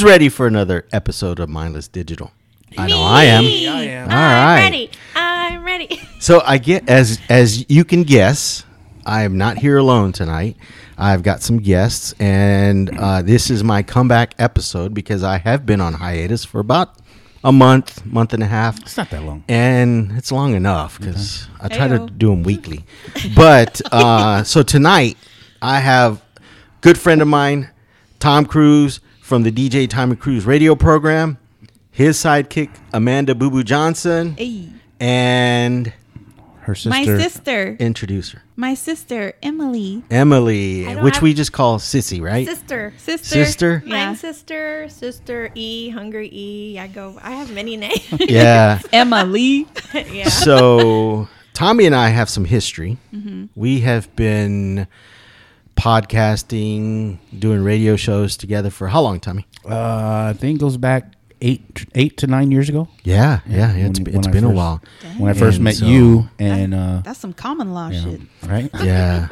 Who's ready for another episode of Mindless Digital? I know I am. I am. All I'm right. ready. I'm ready. So I get as as you can guess, I am not here alone tonight. I've got some guests, and uh, this is my comeback episode because I have been on hiatus for about a month, month and a half. It's not that long. and it's long enough because I try to do them weekly. But uh, so tonight I have good friend of mine, Tom Cruz from the DJ Tom and Cruise radio program, his sidekick Amanda Boo Boo Jonson, Hey. and Her sister. My sister. Introduce her. My sister, Emily. Emily, which have- we just call Sissy, right? Sister. Sister. Sister? Yeah. Mine sister, sister E, Hungry E. I go. I have many names. Yeah. Emily. yeah. so Tommy and I have some history. Mm-hmm. We have been podcasting, doing radio shows together for how long, Tommy? Uh, I think it goes back eight eight to nine years ago. Yeah, yeah, yeah. It's, When- it's when I been a first- while. When I first And met so- you, and uh, That's some common law yeah, shit. right? Yeah,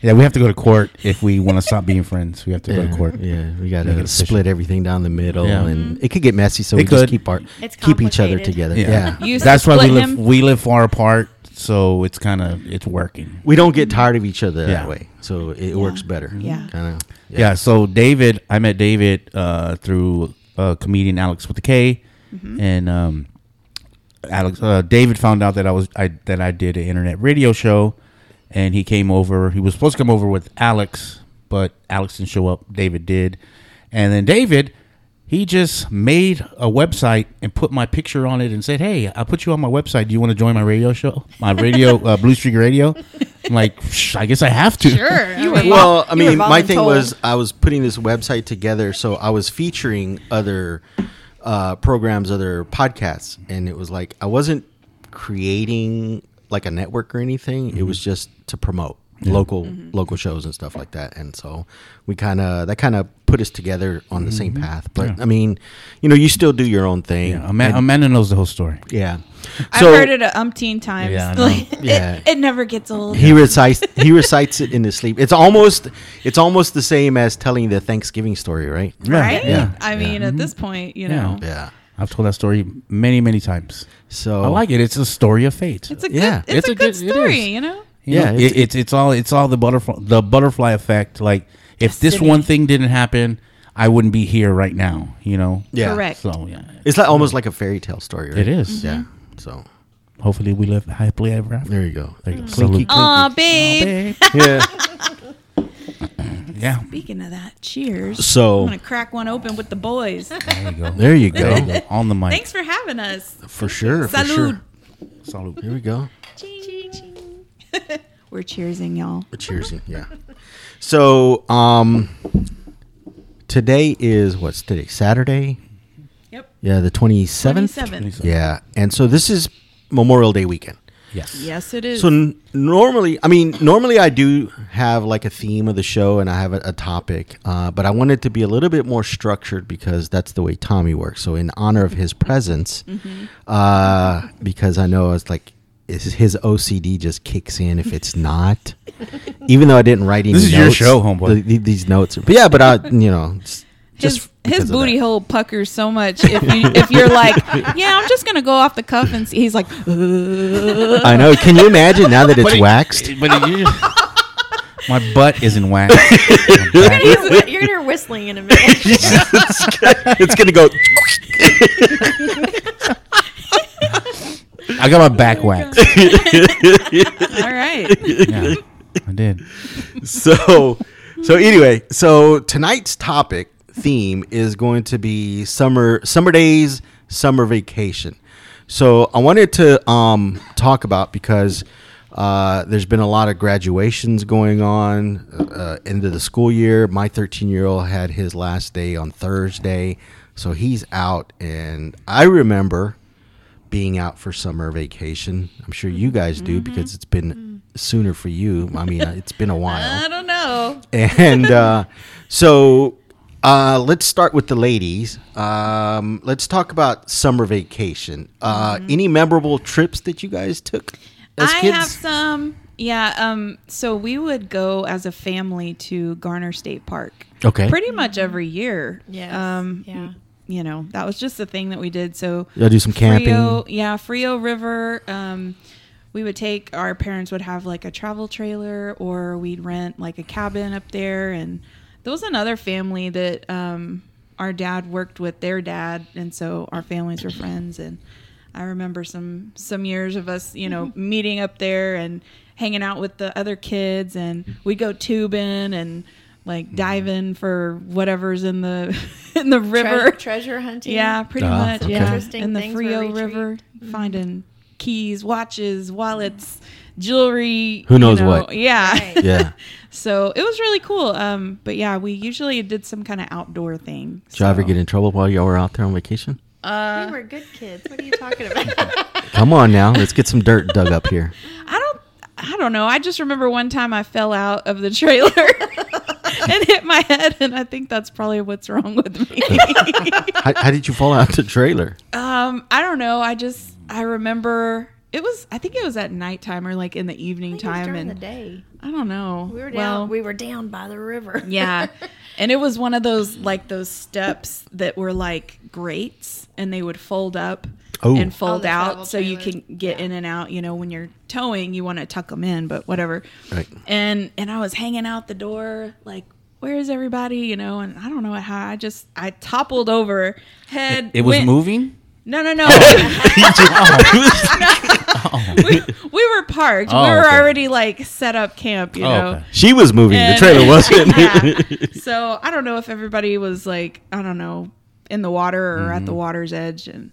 Yeah, we have to go to court if we want to stop being friends. We have to go to court. yeah. We got to split everything down the middle, Yeah. and it could get messy. So It we just keep our It's keep each other together. Yeah, Yeah. That's why we live. him? We live far apart, so it's kind of it's working. we don't get tired of each other Yeah. that way, so it works better. Yeah. kind of. Yeah. So David, I met David uh, through uh, comedian Alex with the K, Mm-hmm. and um, Alex. Uh, David found out that I was I that I did an internet radio show, and he came over. He was supposed to come over with Alex, but Alex didn't show up. David did, and then David. He just made a website and put my picture on it and said, "Hey, I put you on my website. Do you want to join my radio show? My radio, uh, Blue Streak Radio." I'm like, I guess I have to. Sure. You were Well, I mean, my thing was I was putting this website together, so I was featuring other uh, programs, other podcasts, and it was like I wasn't creating like a network or anything. It was just to promote local Mm-hmm. local shows and stuff like that. And so we kind of that kind of put us together on the same mm-hmm. path. But Yeah. I mean, you know, you still do your own thing. Yeah, Ama- And- Amanda knows the whole story. yeah. I've heard it a umpteen times. Yeah, Like, it, Yeah. it never gets old. He recites he recites it in his sleep. It's almost it's almost the same as telling the Thanksgiving story, right? Right? Yeah. I mean, at mm-hmm. this point, you Yeah. know, Yeah. I've told that story many, many times. So I like it. It's a story of fate. it's a Yeah. good, it's, It's a, a good good- story, is. you know? You Yeah, know, it's- it, it's it's all it's all the butterfly the butterfly effect. Like if this Destiny. one thing didn't happen, I wouldn't be here right now. You know. Yeah. Correct. So yeah, It's like almost like a fairy tale story, right? It is. Yeah. Mm-hmm. So hopefully we live happily ever after. there you go. There you go. Clinky, Salute. Aw, clinky. babe. Yeah. Yeah. Speaking of that, cheers. So- I'm going to crack one open with the boys. There you go. There you There you go. go. On the mic. Thanks for having us. For sure. For Salud. sure. Salute. Here we go. We're cheersing, y'all. Cheers. Yeah. So um today is what's today? Saturday? Yep. Yeah, the twenty seventh? 27th. Yeah. And so this is Memorial Day weekend. Yes. Yes, it is. So n- normally, I mean, normally I do have like a theme of the show and I have a, a topic, uh, but I wanted to be a little bit more structured because that's the way Tommy works. So in honor of his presence, uh, because I know it's like his, his OCD just kicks in if it's not, even though I didn't write any. This is your show, homeboy. the- the- these notes, but yeah, but I, you know, it's his just his booty hole puckers so much if you if you're like, yeah, I'm just gonna go off the cuff and see. He's like, "Uh." I know. Can you imagine now that it's But it- waxed? But it, my butt isn't waxed. You're gonna, hear, you're gonna hear whistling in a minute. it's gonna go. I got my back waxed. all right. Yeah, I did. so so anyway so tonight's topic theme is going to be summer summer days summer vacation so i wanted to um talk about because uh, there's been a lot of graduations going on uh, into the school year. My 13 year old had his last day on Thursday, so he's out. And I remember being out for summer vacation. I'm sure you guys do because it's been sooner for you. I mean, uh, it's been a while. I don't know. And uh, so uh, let's start with the ladies. Um, let's talk about summer vacation. Uh, Any memorable trips that you guys took as I kids? have some. Yeah, um, so we would go as a family to Garner State Park Okay. pretty much every year. Yes, Um, yeah. You know, that was just the thing that we did. So Y'all do some camping. Frio, yeah, Frio River. Um, we would take our parents would have like a travel trailer, or we'd rent like a cabin up there. And there was another family that um, our dad worked with their dad, and so our families were friends. And I remember some some years of us, you know, meeting up there and hanging out with the other kids, and we'd go tubing and like dive in for whatever's in the in the river. Treasure, treasure hunting. Yeah, pretty Ah, much. okay. Yeah, Interesting in the things for Frio retreat. River, finding keys, watches, wallets, jewelry. Who you knows know, what. Yeah. Right. Yeah. so it was really cool. Um, but yeah, we usually did some kind of outdoor thing. Did y'all ever get in trouble while y'all were out there on vacation? Uh, we were good kids. What are you talking about? Come on now, let's get some dirt dug up here. I don't. I don't know. I just remember one time I fell out of the trailer and hit my head, and I think that's probably what's wrong with me. How, how did you fall out the trailer? Um, I don't know. I just I remember it was. I think it was at nighttime or like in the evening I think it was time, during and the day. I don't know. We were down. Well, we were down by the river. yeah, and it was one of those like those steps that were like grates, and they would fold up Oh. and fold out, so you can get Yeah. in and out. You know, when you're towing, you want to tuck them in, but whatever. Right. And and I was hanging out the door like. Where is everybody? You know, and I don't know how. I just I toppled over, head. It was went- moving. No, no, no. Oh. we, we were parked. Oh, we were okay. already like set up camp, you Oh, know. okay. she was moving. And- the trailer wasn't. Yeah. So I don't know if everybody was like, I don't know, in the water or at the mm-hmm. water's edge, and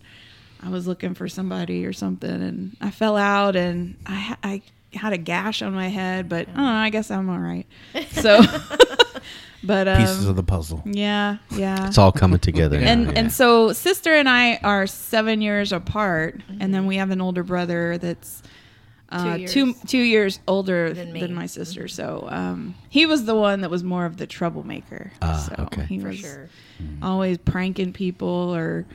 I was looking for somebody or something, and I fell out, and I I had a gash on my head, but I don't know. I guess I'm all right. So, but um, Pieces of the puzzle. yeah, yeah. It's all coming together. now, and yeah. and so sister and I are seven years apart, and then we have an older brother that's uh, Two two years. two years older Than than, my sister. So um, he was the one that was more of the troublemaker. Ah, so okay. he For was sure. always pranking people or.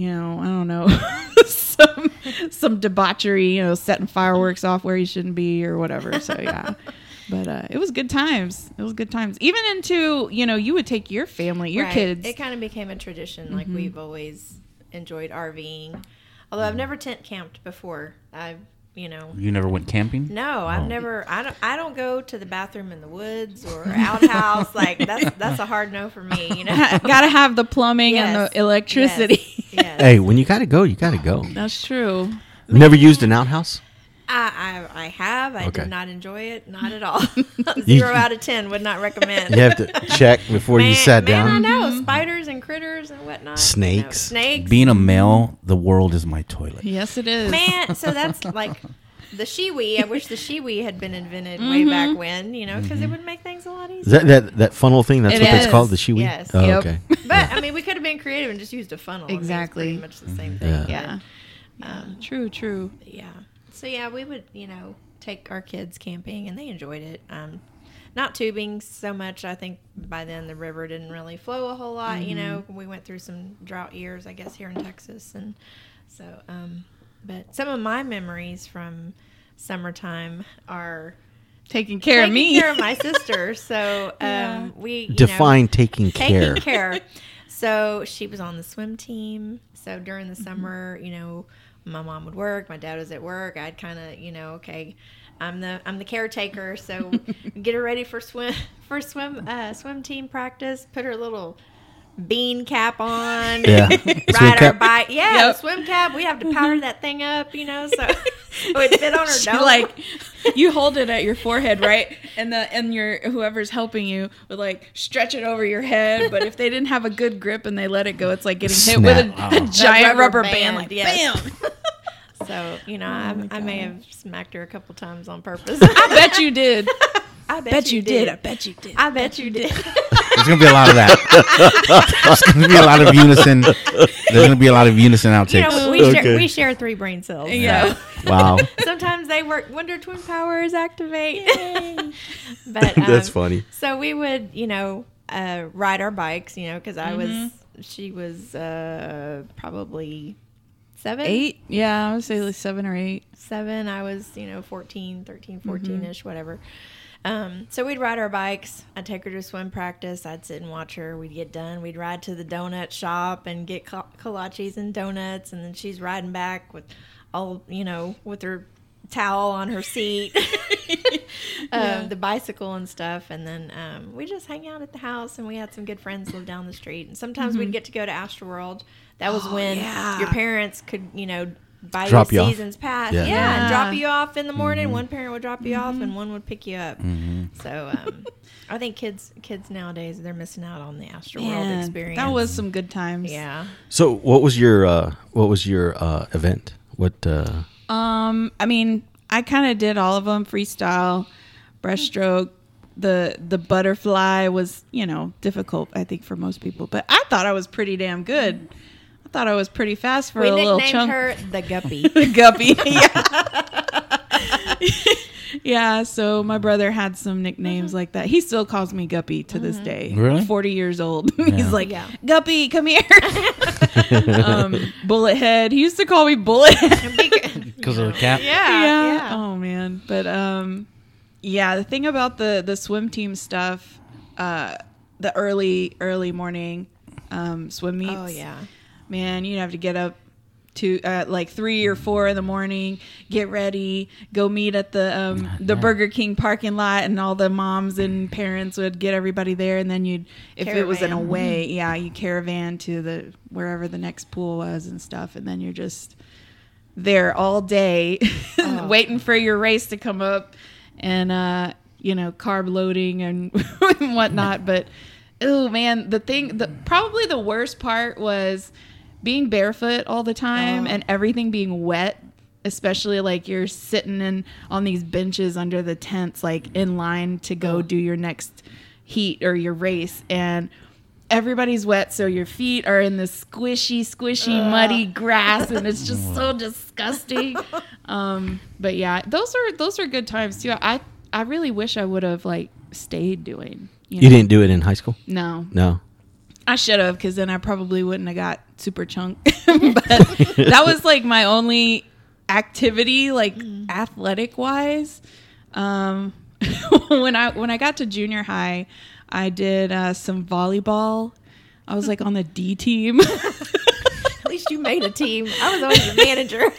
You know, I don't know, some some debauchery. You know, setting fireworks off where he shouldn't be or whatever. So yeah, but uh, it was good times. It was good times. Even into you know, you would take your family, your Right. kids. It kind of became a tradition. Like Mm-hmm. we've always enjoyed RVing. Although I've never tent camped before. I've, you know, You never went camping? no, I've Oh. never. I don't. I don't go to the bathroom in the woods or outhouse. like that's that's a hard no for me. You know. Got to have the plumbing Yes. and the electricity. Yes. yes. hey, when you gotta go, you gotta go. That's true. Never used an outhouse. I, I I have. I Okay. did not enjoy it. Not at all. Zero out of ten. Would not recommend. You have to check before you Man- sat man, I down. know spiders and critters and whatnot. Snakes. You snakes. Being a male, the world is my toilet. Yes, it is. Man, so that's like the Shewee. I wish the Shewee had been invented way back when, you know, because it would make things a lot Is easier. that that that funnel thing? That's It what it's called, the Shewee. Yes. Oh, Yep. okay. But I mean, we could have been creative and just used a funnel. I mean, Exactly. pretty much the same thing. Yeah. yeah. Um, True, true. yeah. So yeah, we would, you know, take our kids camping, and they enjoyed it. Um, not tubing so much. I think by then the river didn't really flow a whole lot. You know, we went through some drought years, I guess, here in Texas, and so. Um, but some of my memories from summertime are Taking care of taking me. care of my sister. So um, Yeah. we you Define know, taking care. taking care. So she was on the swim team. So during Mm-hmm. the summer, you know, my mom would work, my dad was at work. I'd kind of, you know, okay, I'm the I'm the caretaker. So get her ready for swim for swim uh, swim team practice. Put her little bean cap on. Yeah. Swim Ride our cap? bike. Yeah, Yep. swim cap. We have to powder mm-hmm. that thing up, you know, so it would fit on her She, dome. like you hold it at your forehead, right? And the and your whoever's helping you would like stretch it over your head. But if they didn't have a good grip and they let it go, it's like getting hit with a, Snap. a giant rubber rubber, band, band, like yes. bam. So you know, Oh I, I may have smacked her a couple times on purpose. I bet you did. I Bet you did. I bet you did. I bet you did. There's gonna be a lot of that. There's gonna be a lot of unison. There's gonna be a lot of unison you outtakes. know, we Okay. share we share three brain cells. Yeah. So Wow. sometimes they work. Wonder Twin powers activate. but um, That's funny. So we would, you know, uh, ride our bikes. You know, because I was Mm-hmm. she was uh, probably seven, Eight? Yeah, I would say like seven or eight. seven. I was, you know, 14, 13, 14 Mm-hmm. ish, whatever. Um, so we'd ride our bikes. I'd take her to swim practice. I'd sit and watch her. We'd get done. We'd ride to the donut shop and get kol- kolaches and donuts. And then she's riding back with all, you know, with her towel on her seat, um, the bicycle and stuff. And then um, we just hang out at the house. And we had some good friends live down the street. And sometimes we'd get to go to Astroworld. That was when yeah. your parents could, you know, buy Drop you you off. seasons pass. Yeah. Yeah, Yeah. and drop you off in the morning. One parent would drop you off, and one would pick you up. So um, I think kids kids nowadays they're missing out on the Astroworld World experience. That was some good times. yeah. So, what was your uh, what was your uh, event? What? Uh, Um, I mean, I kind of did all of them freestyle, breaststroke. The the butterfly was you know difficult I think for most people, but I thought I was pretty damn good. I thought I was pretty fast for We a little nicknamed chunk. her the Guppy. The guppy. Yeah. yeah. So my brother had some nicknames like that. He still calls me Guppy to this day. Really? Forty years old. Yeah. He's like, Yeah. Guppy, come here. um, Bullet Head. He used to call me Bullet Because of the cap. yeah, yeah. Oh man. But um, yeah. The thing about the the swim team stuff, uh, the early early morning um, swim meets. Oh yeah. Man, you'd have to get up to uh, like three or four in the morning, get ready, go meet at the um, the Burger King parking lot, and all the moms and parents would get everybody there, and then you'd if it was an Caravan. away, yeah, you caravan to the wherever the next pool was and stuff, and then you're just there all day waiting for your race to come up and uh you know carb loading and whatnot but oh man the thing the probably the worst part was being barefoot all the time Oh. and everything being wet especially like you're sitting in on these benches under the tents like in line to go do your next heat or your race and everybody's wet so your feet are in this squishy squishy muddy grass and it's just so disgusting um but yeah those are those are good times too i i really wish i would have like stayed doing you didn't do it in high school? no No. I should have because then i probably wouldn't have got super chunk but that was like my only activity like athletic wise um when i when i got to junior high i did uh, some volleyball i was like on the d team At least you made a team. I was always the manager.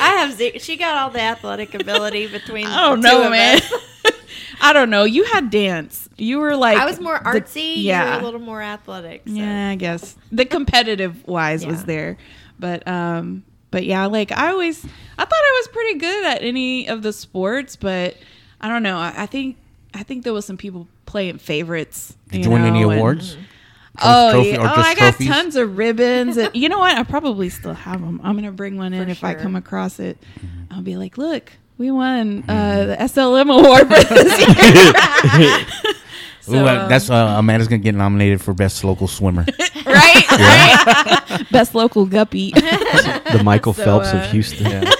I have she got all the athletic ability between. I don't the two know, of man. Us. I don't know. You had dance. You were like I was more the- artsy. yeah, you were a little more athletic. So. yeah. I guess the competitive wise was there, but um, but yeah, like I always, I thought I was pretty good at any of the sports, but I don't know. I, I think I think there was some people playing favorites. Did you win any know, and- awards? Oh, Trophy- yeah. oh just I got trophies? tons of ribbons. And, you know what? I probably still have them. I'm gonna bring one in For if I come across it. Mm-hmm. I'll be like, look, we won uh, the SLM award for this year. So, Ooh, uh, um, that's uh, Amanda's gonna get nominated for best local swimmer. right, right. Best local guppy. The Michael So, Phelps uh, of Houston. yeah.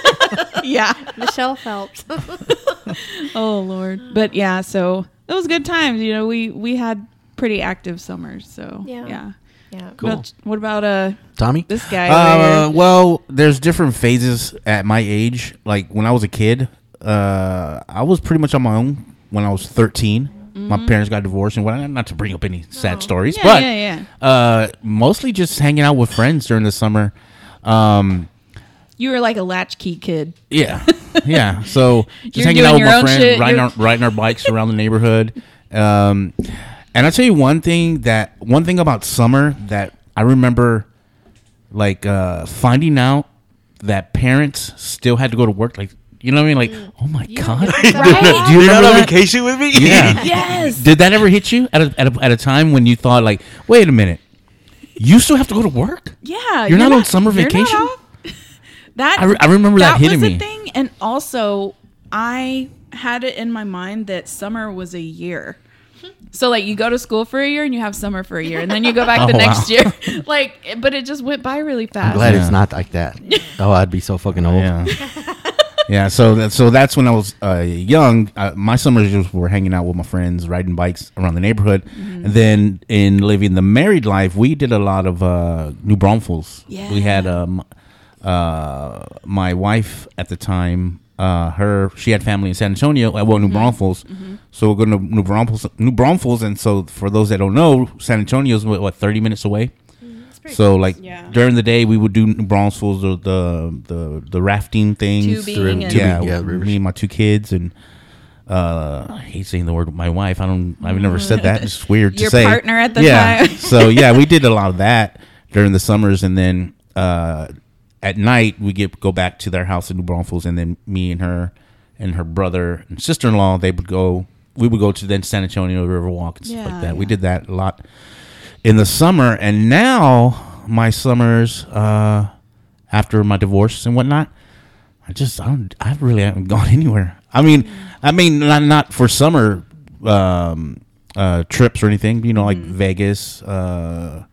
yeah. Michelle Phelps. Oh Lord. But yeah, so it was good times. You know, we we had pretty active summers. So Yeah. yeah. Yeah. Cool. What, what about uh Tommy? this guy? Uh, well, there's different phases at my age. Like when I was a kid, uh, I was pretty much on my own when I was 13. My parents got divorced, and well, not to bring up any sad stories, Mm-hmm. Oh. Yeah, but yeah, yeah. Uh, mostly just hanging out with friends during the summer. Um, you were like a latchkey kid. yeah, yeah. So just You're hanging out with my friends, riding our, riding our bikes around the neighborhood. Um, and I'll tell you one thing that one thing about summer that I remember, like uh, finding out that parents still had to go to work. Like you know what I mean? Like oh my god, Right? do you You're remember on that? vacation with me? Yeah. Yes. Did that ever hit you at a, at a at a time when you thought like, wait a minute, you still have to go to work? Yeah, You're not on summer you're vacation? off. That I re- I remember that hitting was me. thing, and also I had it in my mind that summer was a year. So like you go to school for a year and you have summer for a year, and then you go back Oh, the next wow. year. Like, but it just went by really fast. I'm glad Yeah. it's not like that. Oh, I'd be so fucking old. Yeah. yeah. So that, so that's when I was uh, young. Uh, my summers just were hanging out with my friends, riding bikes around the neighborhood. Mm-hmm. And then in living the married life, we did a lot of uh, New Braunfels. Yeah. We had um, uh, my wife at the time, uh, her she had family in San Antonio, uh, well, New Braunfels. So we're going to New Braunfels, New Braunfels, and so for those that don't know, San Antonio is what, what thirty minutes away. It's pretty So close. like Yeah. during the day, we would do New Braunfels or the the the rafting things. Tubing and- yeah, Tubing, yeah, rivers. me and my two kids and. Uh, I hate saying the word my wife. I don't. I've never said that. It's weird Your to say. partner at the yeah. time. so yeah, we did a lot of that during the summers, and then uh, at night we get go back to their house in New Braunfels, and then me and her and her brother and sister in law they would go. We would go to then San Antonio Riverwalk and stuff Yeah, like that. We did that a lot in the summer, and now my summers uh, after my divorce and whatnot. I just I don't I really haven't gone anywhere. I mean, I mean not not for summer um, uh, trips or anything. You know, like Vegas. Uh,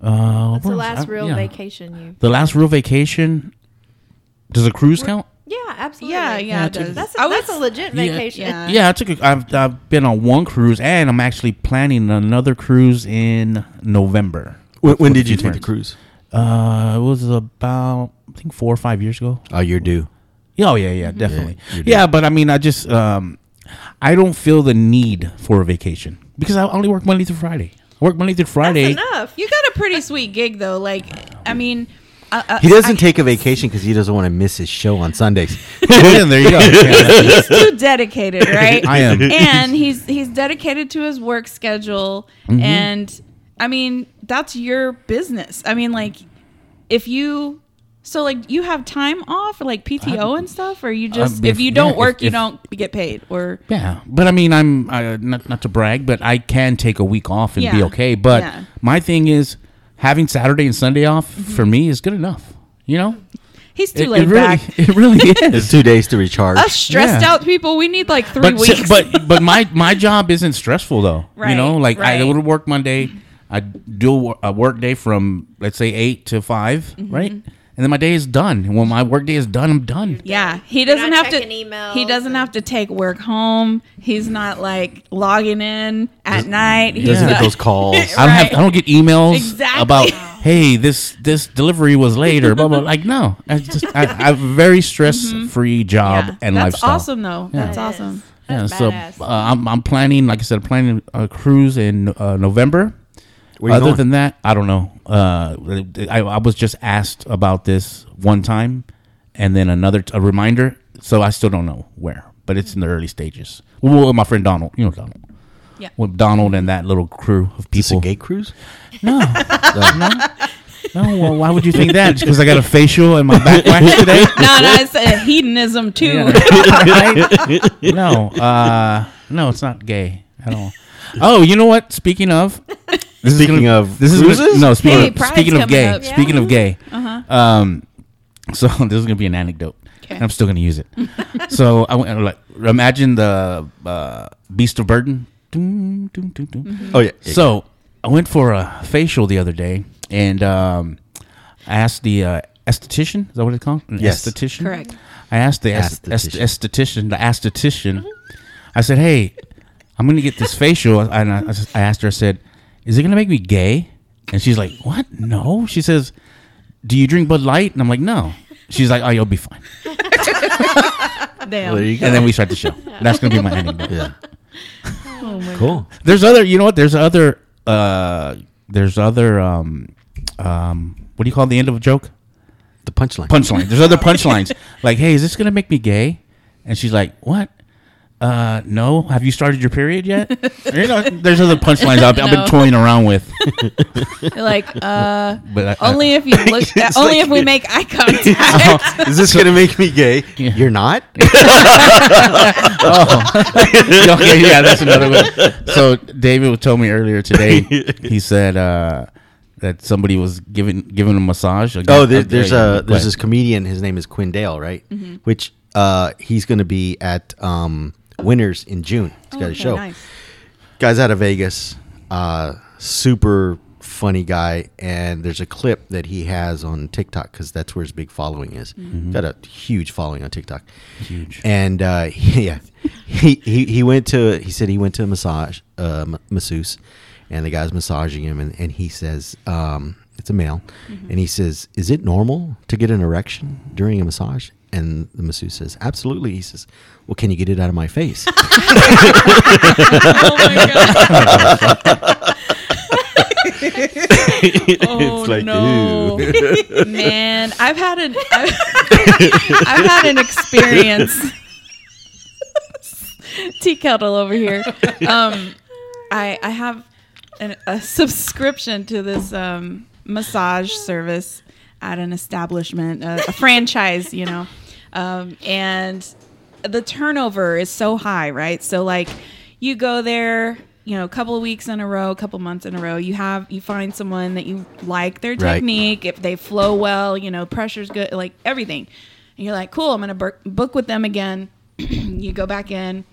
uh, What's the last I- real yeah. vacation you? The last real vacation. Does a cruise count? Yeah, absolutely. Yeah, yeah, it to- does. That's a, I that's a legit Yeah. vacation. Yeah. Yeah, I took. A, I've I've been on one cruise, and I'm actually planning another cruise in November. When, when did you take the cruise? Uh, it was about I think four or five years ago. Oh, you're due. Yeah, Oh yeah, yeah, definitely. you Yeah, but I mean, I just um, I don't feel the need for a vacation because I only work Monday through Friday. I work Monday through Friday. That's enough. You got a pretty sweet gig though. Like, I mean, uh, uh, He doesn't I- take a vacation because he doesn't want to miss his show on Sundays. yeah, there you go. Yeah. he's too dedicated, right? I am. and he's he's dedicated to his work schedule, Mm-hmm. and I mean that's your business. I mean, like if you. So like you have time off or like PTO and stuff, or you just Uh, if if- you don't yeah, work if- you if- don't get paid, or Yeah, but I mean, I'm uh, not not to brag, but I can take a week off and be okay. But Yeah. my thing is having Saturday and Sunday off Mm-hmm. for me is good enough. You know, he's too it, laid it really, back. it really it's is. two days to recharge. Us stressed Yeah. out people, we need like three but weeks. but but my my job isn't stressful though. Right. you know, Right, like I right. would work Monday. I do a work day from let's say eight to 5 Mm-hmm. right? And then my day is done. And when my work day is done, I'm done. Yeah, he doesn't have to. emails he doesn't have to take work home. He's not like logging in at night. He's doesn't not- get those calls. I don't have I don't get emails Exactly. about hey this this delivery was late or blah blah. Like no, I just I, I have a very stress free job Mm-hmm. Yeah. and That's lifestyle. awesome though. That's That is. awesome. Yeah, That's so uh, I'm I'm planning like I said, planning a cruise in uh, November. Where Other going? than that, I don't know. Uh, I, I was just asked about this one time, and then another a reminder. So I still don't know where, but it's in the early stages. Well, with my friend Donald, you know Donald. Yeah. With Donald and that little crew of Is this a people. gay cruise? No, no, no. Well, why would you think that? Just because I got a facial and my back wax today? No, no, it's a hedonism too. Right? No, uh, no, it's not gay at all. Oh, you know what? Speaking of, this Speaking gonna, of this is gonna, no. Speaking Hey, of speaking of gay, up. speaking of gay, Uh-huh. um, so this is gonna be an anecdote. Okay. And I'm still gonna use it. so I went like imagine the uh, Beast of Burden. Doom, doom, doom, doom. Oh yeah. So I went for a facial the other day, and um, I asked the uh, esthetician. Is that what it's called? An Yes. esthetician. Correct. I asked the est- est- Esthetician. esthetician, the esthetician. I said, "Hey, I'm gonna get this facial," and I, I asked her. I said, "Is it gonna make me gay?" And she's like, "What? No." She says, "Do you drink Bud Light?" And I'm like, "No." She's like, "Oh, you'll be fine." Damn. Well, there you go. And then we start the show. That's gonna be my anecdote. yeah. Oh my Cool. There's other, you know what? There's other, uh, there's other, um, um, what do you call the end of a joke? The punchline. Punchline. There's other punchlines. like, hey, is this gonna make me gay? And she's like, what? Uh, no. Have you started your period yet? you know, there's other punchlines I've, I've been No. toying around with. Like, uh, But I, I- only if you look, It's only like- if we make eye contact. Is this gonna make me gay? Yeah. You're not. okay, yeah, that's another one. So David told me earlier today. He said uh, that somebody was giving giving a massage. A guy- Oh, there, there's yeah, a there's this comedian. His name is Quinn Dale, right? Which uh, he's going to be at um, Winners in June. He's got a Okay, show. nice. Guy's out of Vegas. Uh, super funny guy, and there's a clip that he has on TikTok because that's where his big following is. Got a huge following on TikTok. Huge. And uh, yeah, he, he he went to he said he went to a massage uh, masseuse, and the guy's massaging him, and, and he says, um, it's a male, and he says, "Is it normal to get an erection during a massage?" And the masseuse says, "Absolutely." He says, "Well, can you get it out of my face?" oh my god. oh It's like, no, man! I've had an I've, I've had an experience. Tea kettle over here. Um, I I have an, a subscription to this um, massage service at an establishment, a, a franchise, you know, um, and the turnover is so high, right? So like, you go there, you know, a couple of weeks in a row, a couple months in a row. You have you find someone that you like their Right. technique, if they flow well, you know, pressure's good, like everything. And you're like, cool, I'm gonna bur- book with them again. you go back in.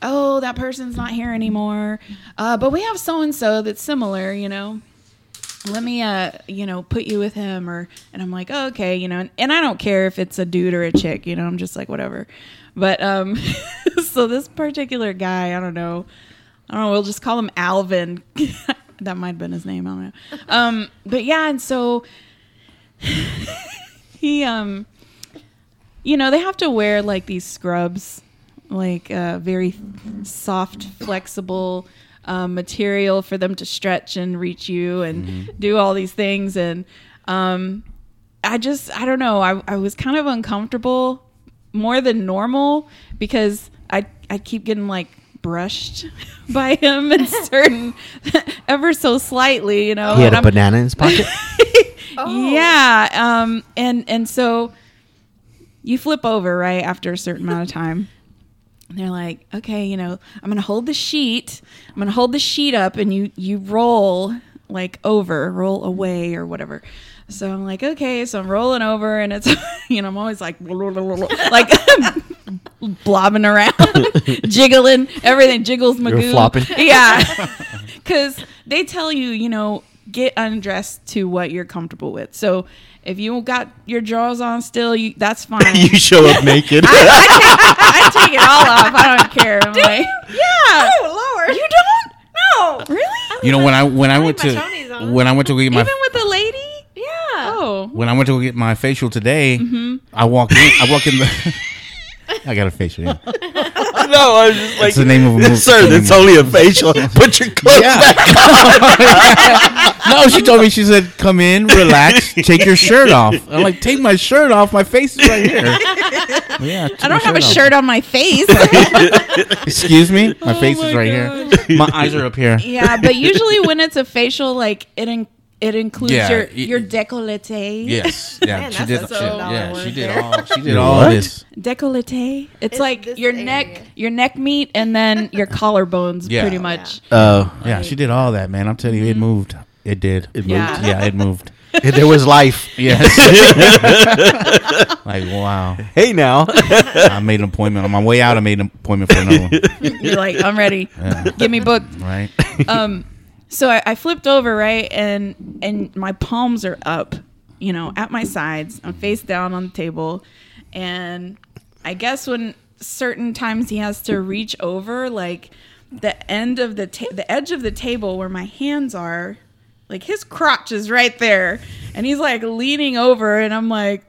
Oh, that person's not here anymore. Uh, but we have so and so that's similar, you know let me uh you know put you with him or and i'm like oh, okay you know and, and i don't care if it's a dude or a chick you know i'm just like whatever. But um so this particular guy i don't know i don't know we'll just call him alvin. That might have been his name i don't know. Um but yeah and so he um you know they have to wear like these scrubs like uh, very soft flexible um, material for them to stretch and reach you and do all these things and um, i just i don't know I, I was kind of uncomfortable more than normal because i i keep getting like brushed by him and certain ever so slightly you know he had and a I'm- banana in his pocket. Oh. yeah um and and so you flip over right after a certain amount of time and they're like okay you know i'm gonna hold the sheet i'm gonna hold the sheet up and you you roll like over roll away or whatever. So i'm like okay so i'm rolling over and it's you know i'm always like like blobbing around jiggling everything jiggles magoo, You're flopping. yeah. Because they tell you you know get undressed to what you're comfortable with. So if you got your drawers on still you that's fine you show up naked. I take it all off. I don't care. I'm like, yeah. Oh Lord! You don't? No. Really? You know when I when I went to when I went to get my Even with a lady? Yeah. Oh. when I went to get my facial today, Mm-hmm. I walked in. I walk in the. I got a facial. Yeah. no, I was just like, That's the name of a movie. sir, it's only a facial. Put your clothes back. On. no, she told me. She said, "Come in, relax, take your shirt off." I'm like, "Take my shirt off. My face is right here." But yeah, I don't have a shirt on my face. Excuse me, my oh face Oh my is right here. My eyes are up here. yeah, but usually when it's a facial, like it in, it includes Yeah, your it- your décolleté. Yes, yeah, Man, she did. she- yeah, word she did there. all. She did all what? this. Décolleté. It's It's like your area. neck, your neck meat, and then your collarbones, Yeah. pretty much. Oh, Yeah, she did all that, man. I'm telling you, it moved. It did. it Yeah. moved. Yeah, it moved. There was life. Yes. like wow. Hey, now. I made an appointment on my way out. I made an appointment for another one. You're like, I'm ready. Yeah. Get me booked. Right. um so I, I flipped over right and and my palms are up you know at my sides i'm face down on the table and i guess when certain times he has to reach over like the end of the ta- the edge of the table where my hands are like his crotch is right there and he's like leaning over and i'm like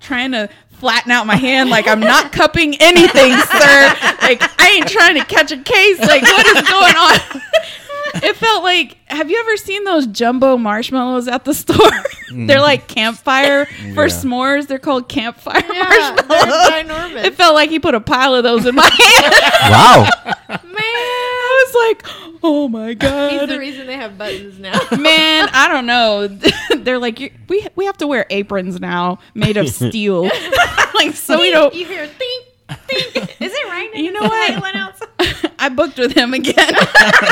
trying to flatten out my hand like I'm not cupping anything, sir. Like I ain't trying to catch a case. Like what is going on? it felt like have you ever seen those jumbo marshmallows at the store? They're like mm. campfire for Yeah. s'mores. They're called campfire Yeah, they're marshmallows. ginormous. It felt like he put a pile of those in my hand. wow. Man, I was like, oh my he's god. the reason they have buttons now. Man, I don't know. They're like, you we we have to wear aprons now, made of steel, like so we don't. You hear think, think. Is it raining? You know what? I booked with him again.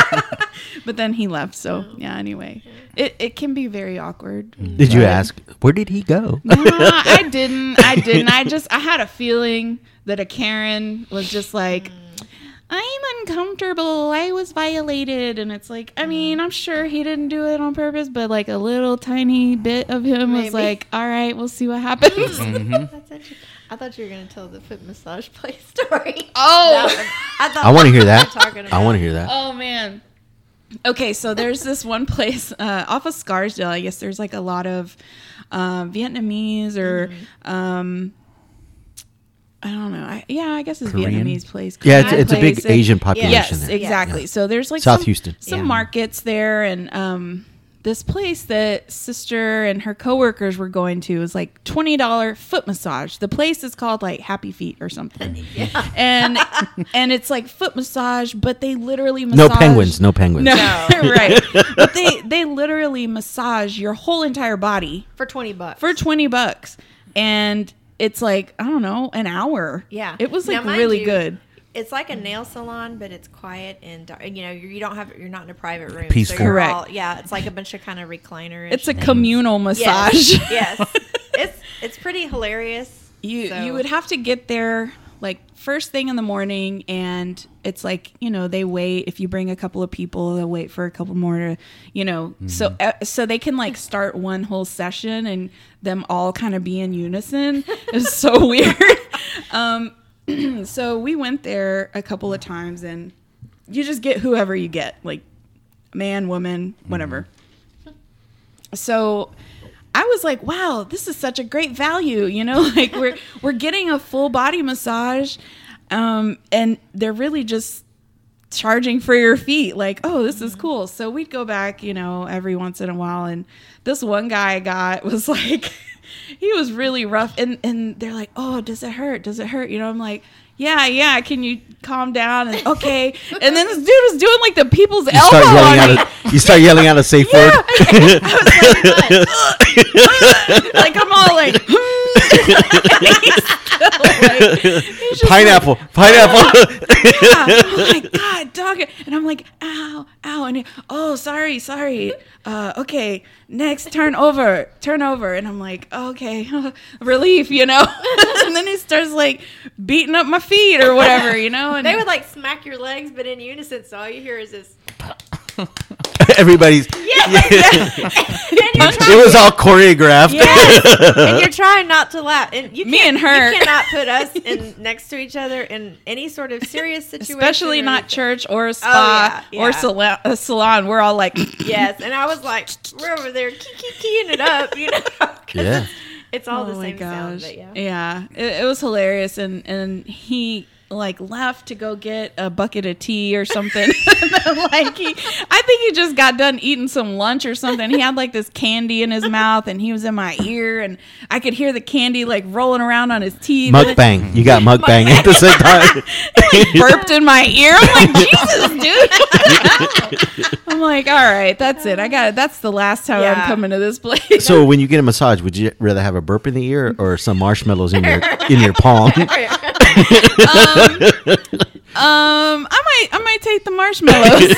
but then he left. So yeah. Anyway, it it can be very awkward. Did you ask, where did he go? Nah, I didn't. I didn't. I just I had a feeling that a Karen was just like. I'm uncomfortable. I was violated. And it's like, I mean, I'm sure he didn't do it on purpose, but like a little tiny bit of him was like, all right, we'll see what happens. Mm-hmm. That's actually, I thought you were going to tell the foot massage place story. Oh. Was- I I want to hear that. what you're talking I want to hear that. Oh man. Okay, so there's this one place uh, off of Scarsdale. I guess there's like a lot of uh, Vietnamese or um, I don't know. I, yeah, I guess it's Korean? Vietnamese place. Yeah, it's, Korean it's a big place. Asian population Yes, there. exactly. So there's like South some, Houston. some Yeah. markets there, and um, this place that sister and her coworkers were going to is like twenty dollar foot massage. The place is called like Happy Feet or something, and and it's like foot massage, but they literally massage No penguins. No penguins. no, right. But they they literally massage your whole entire body for twenty bucks. for 20 bucks. And it's like, I don't know, an hour. yeah, It was like mind really you, good. It's like a nail salon, but it's quiet and dark. You know, you you don't have you're not in a private room. Peaceful. So Correct. all- yeah, it's like a bunch of kind of recliner. It's a communal massage. Yes, yes. it's it's pretty hilarious. you So- you would have to get there like first thing in the morning and it's like you know they wait if you bring a couple of people they'll wait for a couple more to you know so uh, so they can like start one whole session and them all kind of be in unison it's so weird um so we went there a couple of times and you just get whoever you get like man woman whatever. So I was like, wow, this is such a great value, you know, like we're we're getting a full body massage um and they're really just charging for your feet like, oh, this is cool. So we'd go back, you know, every once in a while and this one guy I got was like he was really rough and and they're like, "Oh, does it hurt? Does it hurt?" You know, I'm like, "Yeah, yeah, can you calm down?" And okay. And then this dude was doing like the people's You elbow start yelling on me. out. A, you start yelling out a safe word. like I'm all like, like, he's just Pineapple. Pineapple. like, oh my god, dog! And I'm like, ow, ow, and he, oh, sorry, sorry. Uh, okay, next, turn over, turn over, and I'm like, okay, relief, you know. and then he starts like beating up my feet or whatever, you know. And They would like smack your legs, but in unison, so all you hear is this. Everybody's. Yeah, and you're It was all choreographed. Yes, and you're trying not to laugh. And you Me and her. you cannot put us in next to each other in any sort of serious situation. especially not anything. church or a spa yeah, or yeah. salon, a uh, salon. We're all like, Yes, and I was like, we're over there key, key, keying it up, you know? Yeah. It's, it's all the oh my same sound, gosh. but yeah. yeah, It, it was hilarious, and and he like left to go get a bucket of tea or something. Like he, I think he just got done eating some lunch or something. He had like this candy in his mouth, and he was in my ear, and I could hear the candy like rolling around on his teeth. and it- Mukbang. You got mukbang at the same time. like burped in my ear. I'm like, Jesus, dude. I'm like, all right, that's it. I got it. That's the last time I'm coming to this place. So when you get a massage, would you rather have a burp in the ear or some marshmallows in your in your palm? Um, I might, I might take the marshmallows.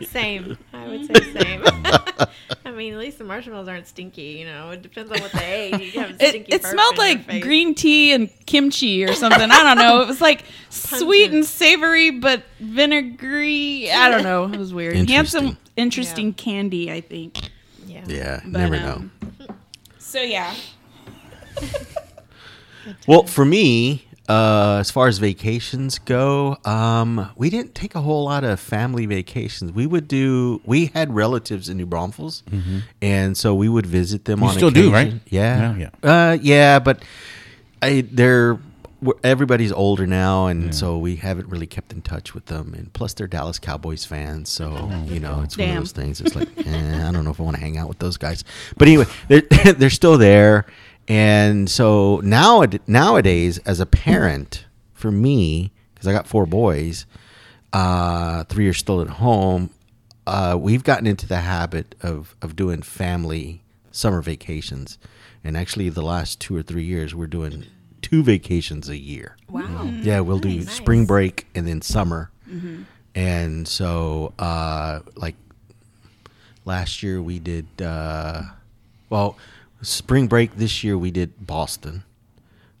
Same. I would say same. I mean, at least the marshmallows aren't stinky, you know. It depends on what they ate. You have it, stinky it burp smelled like green tea and kimchi or something. I don't know. It was like sweet and savory, but vinegary. I don't know. It was weird. He had some Interesting. interesting candy, I think. Yeah. Yeah, But, never know. um, So yeah, Well, for me, uh, as far as vacations go, um, we didn't take a whole lot of family vacations. We would do. We had relatives in New Braunfels, and so we would visit them. Mm-hmm. You on still do, occasion. right? Yeah, Yeah, Uh, yeah, but I they're everybody's older now, and so we haven't really kept in touch with them. And plus, they're Dallas Cowboys fans, so you know it's one of those things. It's like eh, I don't know if I want to hang out with those guys. But anyway, they're they're still there, and so now nowadays, as a parent, for me, because I got four boys, uh, three are still at home. Uh, we've gotten into the habit of of doing family summer vacations, and actually, the last two or three years, we're doing two vacations a year. Wow. Yeah, we'll do Nice. spring break and then summer. And so, uh, like last year, we did, uh, well, spring break this year, we did Boston,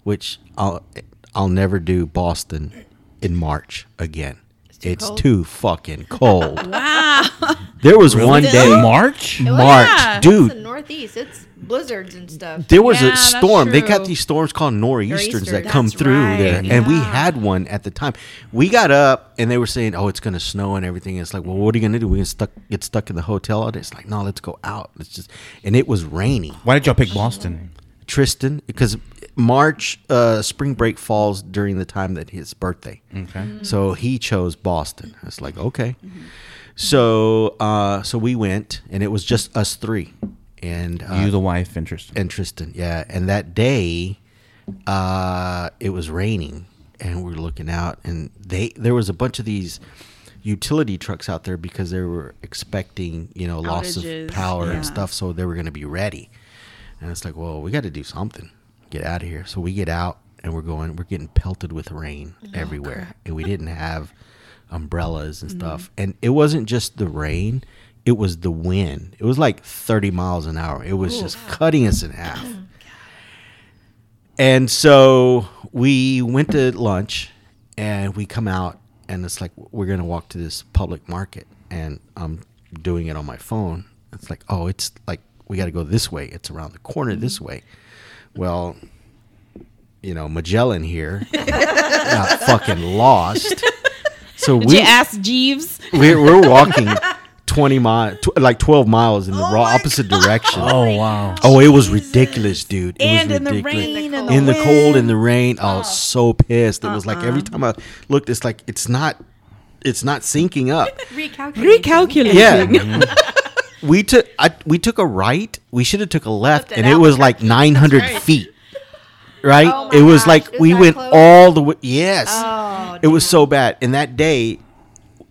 which I'll, I'll never do Boston in March again. Too it's cold? too fucking cold. Wow. there was one In day, March. It was- March, oh, Yeah. It's the dude. Northeast. It's blizzards and stuff. There was Yeah, a that's storm. They got true. these storms called nor'easters Nor'easters, that come that's through right, there, and we yeah. had one at the time. We got up and they were saying, "Oh, it's gonna snow and everything." It's like, well, what are you gonna do? We gonna stuck get stuck in the hotel all day? It's like, no, let's go out. It's just, and it was raining. Why did y'all pick Boston? Tristan, because March uh, spring break falls during the time that his birthday. Okay. So he chose Boston. It's like okay. So uh, so we went, and it was just us three, and uh, you, the wife, and Tristan. and Tristan. Yeah, and that day, uh, it was raining, and we were looking out, and they there was a bunch of these utility trucks out there because they were expecting you know loss of power yeah. and stuff, so they were going to be ready. And it's like, well, we got to do something, get out of here. So we get out, and we're going, we're getting pelted with rain oh, everywhere, and we didn't have umbrellas and mm-hmm. stuff, and it wasn't just the rain. It was the wind. It was like 30 miles an hour. It was just cutting us in half. Oh, and so we went to lunch and we come out and it's like we're going to walk to this public market and I'm doing it on my phone. It's like, "Oh, it's like we got to go this way. It's around the corner this mm-hmm. way." Well, you know, Magellan here got fucking lost. So Did we you ask Jeeves? we're, we're walking 20 miles tw- like 12 miles in the raw opposite direction. Oh wow. Oh, it was ridiculous, dude. It And was in the ridiculous. rain and in the the cold wind. and the rain. I was so pissed. It was like every Uh-uh. time I looked, it's like it's not, it's not syncing up. Recalculating. Recalculating. Yeah, mm-hmm. We took I, we took a right. We should have took a left, and it was like 900 right. feet. Right? Oh it was gosh, like is we went close? all the way. Yes, Oh, it was so bad. And that day,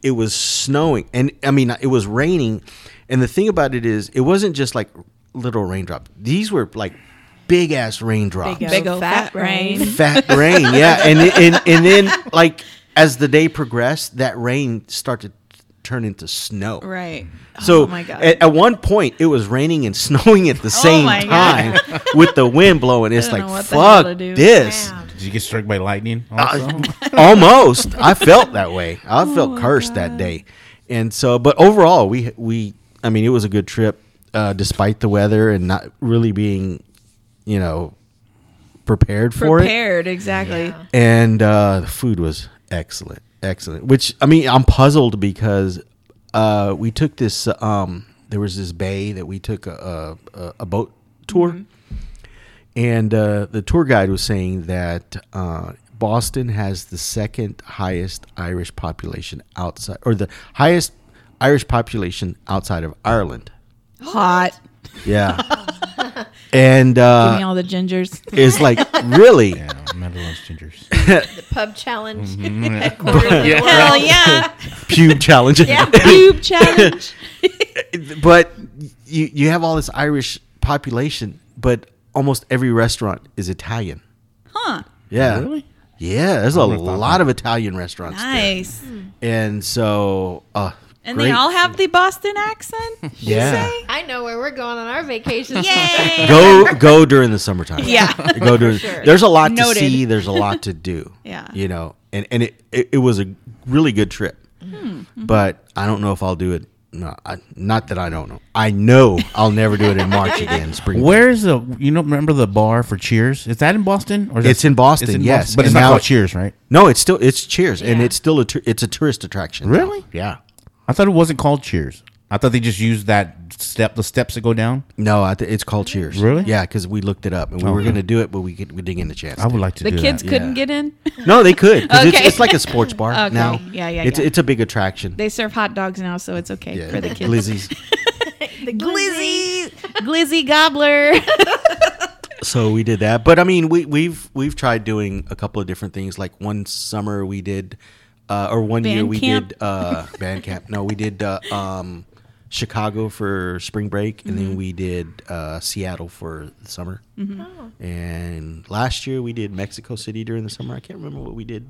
it was snowing, and I mean, it was raining. And the thing about it is, it wasn't just like little raindrops. These were like big ass raindrops, Big Big old fat, rain. fat rain. Yeah, and and and then like as the day progressed, that rain started to turn into snow. Right. So oh my god. At, at one point, it was raining and snowing at the same my time with the wind blowing. It's don't like what the hell to fuck do. this. Damn. Did you get struck by lightning? Also? Uh, almost. I felt that way. I Oh felt cursed that day, and so. But overall, we we. I mean, it was a good trip, uh, despite the weather and not really being, you know, prepared for it. Prepared, exactly. Yeah. And uh, the food was excellent, excellent. Which I mean, I'm puzzled because uh, we took this. Um, there was this bay that we took a, a, a boat tour, and uh, the tour guide was saying that uh, Boston has the second highest Irish population outside, or the highest Irish population outside of Ireland. Hot. Yeah, and Give me uh, all the gingers. it's like really. yeah, metal gingers. The pub challenge. Headquarters of the world. Hell yeah. pube challenge. Cube challenge. but you you have all this Irish population, but almost every restaurant is Italian. Huh. Yeah, Really? Yeah, there's a lot of Italian restaurants. there. Nice. and so uh, And great they all have the Boston accent? you Yeah. say? I know where we're going on our vacation. Yay. go go during the summertime. Yeah. go during. sure. There's a lot Noted. to see. There's a lot to do. Yeah. you know, and and it it, it was a really good trip, Hmm. but I don't know if I'll do it. No, I, not that I don't know. I know I'll never do it in March again. Spring. Where's the? You know, remember the bar for Cheers? Is that in Boston? Or is It's in Boston, yes. but it's And not now- called Cheers, right? No, it's still it's Cheers, and it's still a it's a tourist attraction. now. Really? Yeah. I thought it wasn't called Cheers. I thought they just used that step, the steps that go down. No, I th- it's called Cheers. Really? Yeah, because we looked it up and we were Okay. going to do it, but we could, we didn't get a chance. I would like to The do kids that. couldn't Yeah. get in? No, they could. 'cause it's, Okay. it's like a sports bar Okay. now. Yeah, yeah, It's yeah. it's a big attraction. They serve hot dogs now, so it's okay yeah, for the kids. glizzies. The Glizzy. Glizzy gobbler. so we did that, but I mean, we we've we've tried doing a couple of different things. Like one summer we did, uh, or one year we camp? did uh, band camp. No, we did uh, um, Chicago for spring break, and Mm-hmm. then we did uh, Seattle for the summer. Oh. And last year we did Mexico City during the summer. I can't remember what we did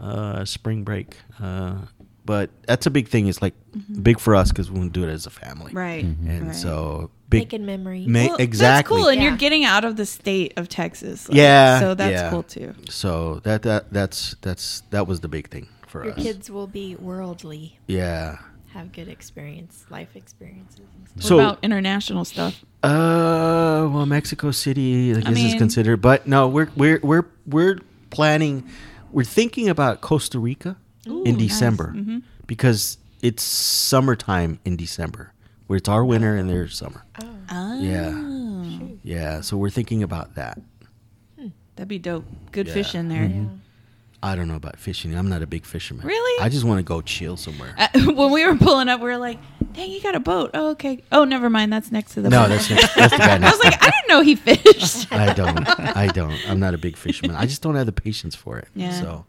uh, spring break. Uh, but that's a big thing. It's like big for us because we want to do it as a family. Mm-hmm. right. And right. so big. Making memories. Ma- Well, exactly. That's cool, and Yeah. you're getting out of the state of Texas. like, Yeah, So that's yeah. cool too. So that that that's that's that was the big thing for us. Your us. kids will be worldly, Yeah. have good experience, life experiences. And stuff. What So- about international stuff? Uh, well, Mexico City, I guess is mean- considered, but no, we're we're we're we're planning. We're thinking about Costa Rica Ooh, in nice. December Mhm. because it's summertime in December, where it's our winter and their summer. Oh, Oh, Yeah. Yeah, so we're thinking about that. that'd be dope. Good Yeah. fish in there. yeah. I don't know about fishing. I'm not a big fisherman. Really? I just want to go chill somewhere. Uh, when we were pulling up, we were like, "Dang, you got a boat? Oh, okay. Oh, never mind. That's next to the no, boat." that's next, that's the guy Next I was like, I didn't know he fished. I don't. I don't. I'm not a big fisherman. I just don't have the patience for it. Yeah. So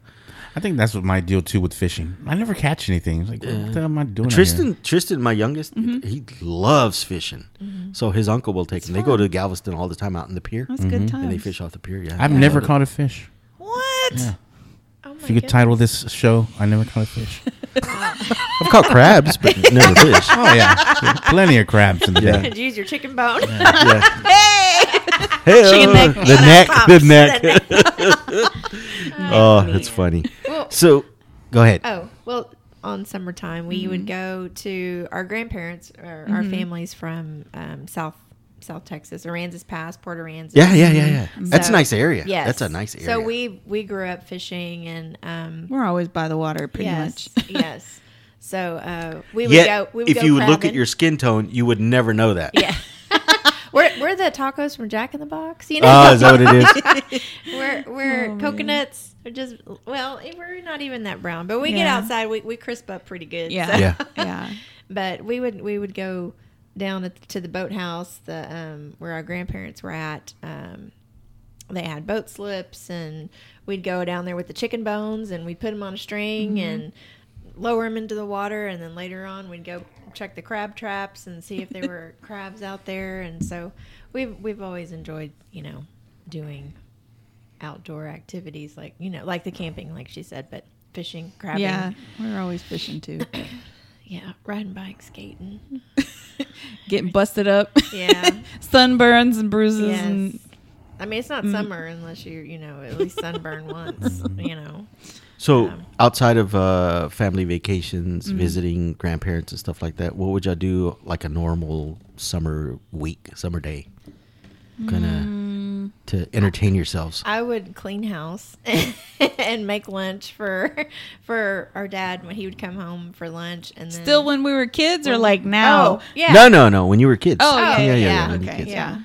I think that's what my deal too with fishing. I never catch anything. It's like, what the hell am I doing? out here? Tristan, Tristan, my youngest, Mm-hmm. he loves fishing. So his uncle will take him. They go to Galveston all the time out in the pier, That's good times. and they fish off the pier. Yeah, I've I never love it. caught a fish. What? Yeah. Oh my If you could goodness. title this show, I never caught a fish. I've caught crabs, but never fish. oh yeah, plenty of crabs in the Yeah. day. Could use your chicken bone. Yeah. Hey! Hey, Chicken neck. the neck, the neck. oh, that's funny. well, So, go ahead. oh well, on summertime we would go to our grandparents or our families from um, South South Texas, Aransas Pass, Port Aransas. Yeah, yeah, yeah, yeah. That's a nice area. Yes, that's a nice area. So we we grew up fishing and um, We're always by the water, pretty yes, much. yes. So uh, we would Yet, go. We would if go you would look at your skin tone, you would never know that. yeah. We're, we're the tacos from Jack in the Box, you know. Oh, is that what it is? we're we're Oh, man. coconuts. Are just well, we're not even that brown, but we get outside, we, we crisp up pretty good. Yeah. so- Yeah. yeah. but we would we would go down at, to the boathouse, the um, where our grandparents were at. Um, they had boat slips, and we'd go down there with the chicken bones, and we'd put them on a string and lower them into the water, and then later on we'd go check the crab traps and see if there were crabs out there. And so we've we've always enjoyed you know doing outdoor activities like you know like the camping, like she said, but fishing, crabbing, Yeah. We're always fishing too. yeah, riding bikes, skating, Getting busted up. yeah. Sunburns and bruises Yes. and I mean, it's not mm. summer unless you, you know, at least sunburn once, you know. So, Yeah. outside of uh, family vacations, Mm-hmm. visiting grandparents and stuff like that, what would y'all do like a normal summer week, summer day? Kind of Mm. to entertain yourselves. I would clean house and make lunch for for our dad when he would come home for lunch, and then still when we were kids or like now? Oh, yeah. No, no, no. When you were kids. Oh, yeah, yeah, yeah, yeah. yeah. when Okay, kids. yeah.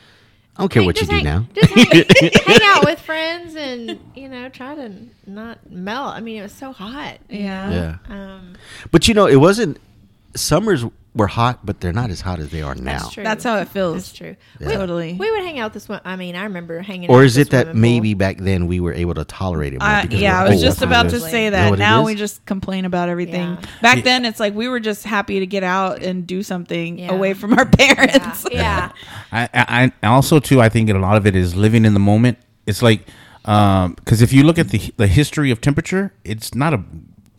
I don't care Hey, what you just do now. Just hang, hang out with friends and you know try to not melt. I mean, it was so hot. Yeah. Yeah. Um, But you know, it wasn't. Summers were hot, but they're not as hot as they are now. that's true. That's how it feels. That's true. Yeah. We, Totally. we would hang out this one. I mean, I remember hanging. Or out is at it that maybe pool. back then we were able to tolerate it more? I, yeah, I was old? just about to Probably. say You know that. Now we just complain about everything. Yeah. Back Yeah. then, it's like we were just happy to get out and do something Yeah. away from our parents. Yeah. I, I, I also too. I think a lot of it is living in the moment. It's like um, because if you look at the the history of temperature, it's not a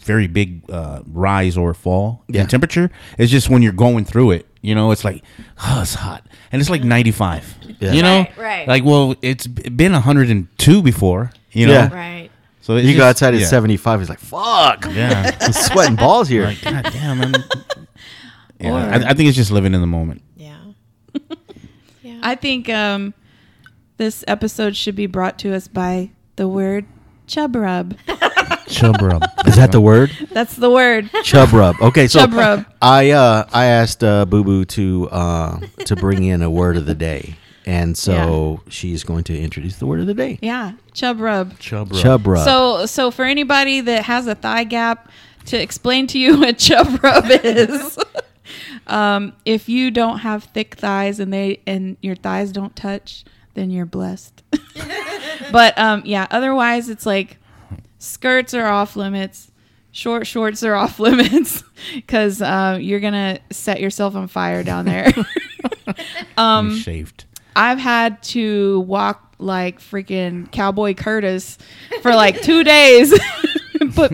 very big uh, rise or fall Yeah. in temperature. It's just when you're going through it. You know, it's like oh, it's hot, and it's like 95. Yeah. You know, Right, right. Like, well, it's been 102 before. You know, Yeah. Right. so it's You go outside at yeah. 75, it's like, fuck. Yeah, I'm sweating balls here. like God damn. I'm, yeah, Or- I, I think it's just living in the moment. Yeah. yeah. I think um, this episode should be brought to us by the word chub rub. Chub rub. Is that the word? That's the word. Chub rub. Okay, so Chub rub. I uh I asked uh, Boo Boo to uh to bring in a word of the day, and so she's going to introduce the word of the day. Yeah, chub rub. Chub rub. Chub rub. So, so for anybody that has a thigh gap, to explain to you what chub rub is, um, if you don't have thick thighs and they and your thighs don't touch, then you're blessed. but um, yeah, otherwise it's like skirts are off limits. Short shorts are off limits because uh, you're gonna set yourself on fire down there. um, shaved. I've had to walk like freaking Cowboy Curtis for like two days. Put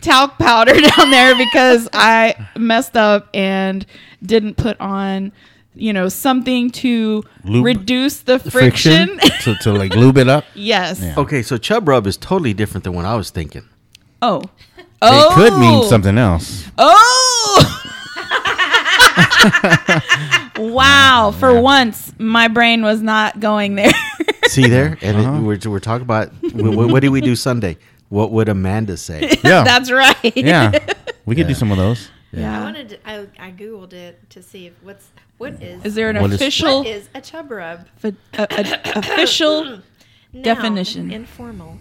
talc powder down there because I messed up and didn't put on, you know, something to Lube? reduce the friction? friction. to, to like lube it up. yes. Yeah. okay, so chub rub is totally different than what I was thinking. Oh, Oh, It could mean something else. Oh. wow! For once, my brain was not going there. See there, and Uh-huh. it, we're we're talking about what, what did we do Sunday? What would Amanda say? Yeah. That's right. yeah. We could do some of those. Yeah. I Yeah. wanted. To, I, I googled it to see if what's what is Is there an What is- official what is a chub rub? f- a- a- official? Noun, Definition. Informal.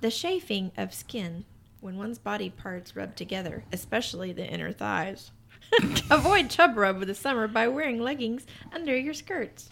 The chafing of skin when one's body parts rub together, especially the inner thighs. Avoid chub rub with the summer by wearing leggings under your skirts.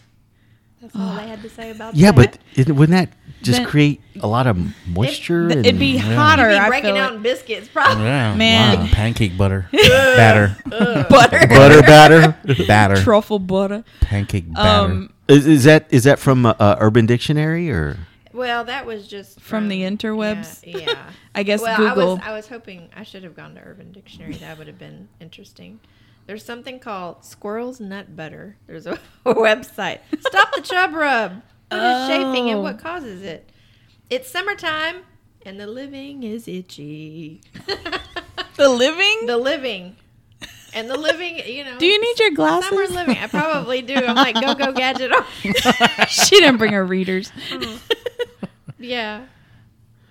That's all I had to say about Yeah, that. Yeah, but it, wouldn't that just Then- create a lot of moisture? Th- and, It'd be hotter. You'd be I breaking feel out like. in biscuits, probably. Yeah. Man. wow. Pancake butter. batter. butter, butter batter. Batter. truffle butter. Pancake batter. Um, is, is that is that from uh, uh, Urban Dictionary or? Well, that was just From the interwebs? Yeah. yeah. I guess well, Google. I was, I was hoping I should have gone to Urban Dictionary. That would have been interesting. There's something called squirrel's nut butter. There's a, website. Stop the chub rub. What is chafing and Oh. what causes it? It's summertime and the living is itchy. the living. the living. And the living, you know. Do you need your glasses? Summer living. I probably do. I'm like, go, go, gadget on. she didn't bring her readers. Yeah.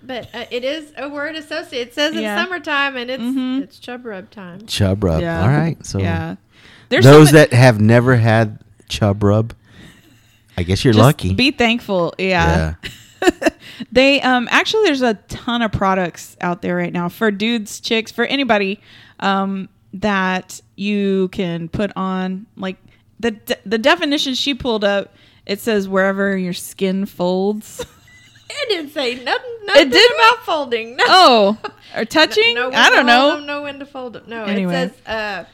But uh, it is a word associated. It says it's summertime and it's Mhm. it's chub rub time. Chub rub. Yeah. All right. So yeah, there's those so ma- that have never had chub rub, I guess you're just lucky. Be thankful. Yeah. yeah. They um actually there's a ton of products out there right now for dudes, chicks, for anybody um that you can put on like the de- the definition she pulled up it says wherever your skin folds. It didn't say nothing, nothing didn't? about folding. No. oh, or touching? No when I don't hold know. them, no when to fold them. No, Anyway. it says uh,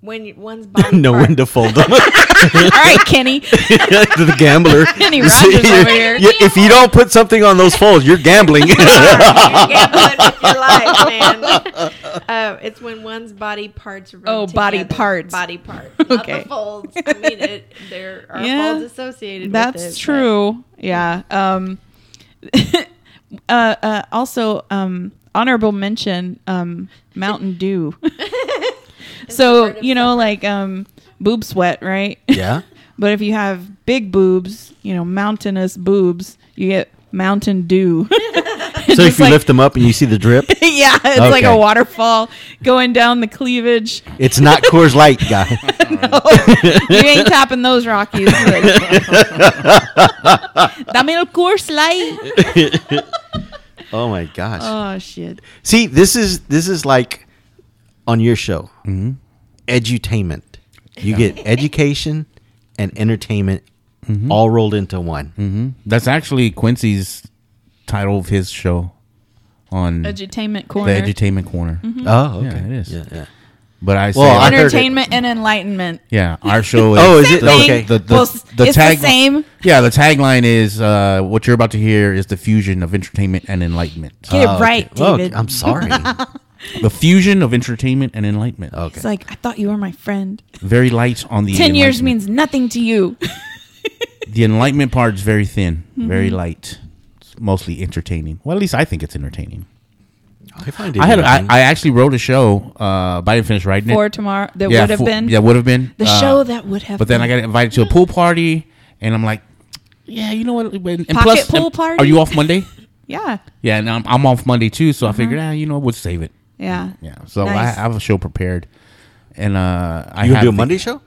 when one's body no part- one to fold them. All right, Kenny. the gambler. Kenny Rogers over here. Yeah, if you don't put something on those folds, you're gambling. You're gambling with your life, man. Uh, it's when one's body parts rub Oh, body parts. Body parts. Not Okay. the folds. I mean, it, there are Yeah, folds associated with That's it. but- true. Yeah. Um, uh, uh, also, um, honorable mention, um, Mountain Dew. The so you know, like um, boob sweat, right? yeah. but if you have big boobs, you know, mountainous boobs, you get Mountain Dew. So if you lift them up and you see the drip, yeah, it's like a waterfall going down the cleavage. it's not Coors Light, guy. you ain't tapping those Rockies. Dame el Coors light. Oh my gosh. Oh shit. See, this is this is like on your show, Mm-hmm. Edutainment. You get education and entertainment Mm-hmm. all rolled into one. hmm That's actually Quincy's title of his show on Edutainment Corner. the corner. Edutainment Corner. Oh, okay. Yeah, it is. Yeah, yeah. But I say, Well, I like, heard it. Entertainment and enlightenment. yeah, our show is. Oh, is it thing. okay? The, the, Well, it's the same. Yeah, the tagline is uh, what you're about to hear is the fusion of entertainment and enlightenment. Get Oh, it right, okay. Well, David. I'm sorry. the fusion of entertainment and enlightenment. Okay. It's like I thought you were my friend. Very light on the. Ten years means nothing to you. the enlightenment part is very thin, Mm-hmm. very light. It's mostly entertaining. Well, at least I think it's entertaining. I find it. I had I. I actually wrote a show, uh, but I didn't finish writing For it. tomorrow, that yeah, would have for- been Yeah, would have been the uh, show that would have. But then I got invited to a pool party, and I'm like, yeah, you know what? And, and Pocket plus, pool and- party? Are you off Monday? yeah, Yeah, and I'm, I'm off Monday too, so I figured, ah, you know, we'll save it. Yeah, Yeah, so I Nice. have a show prepared, and uh, I you gonna have do a the- Monday show?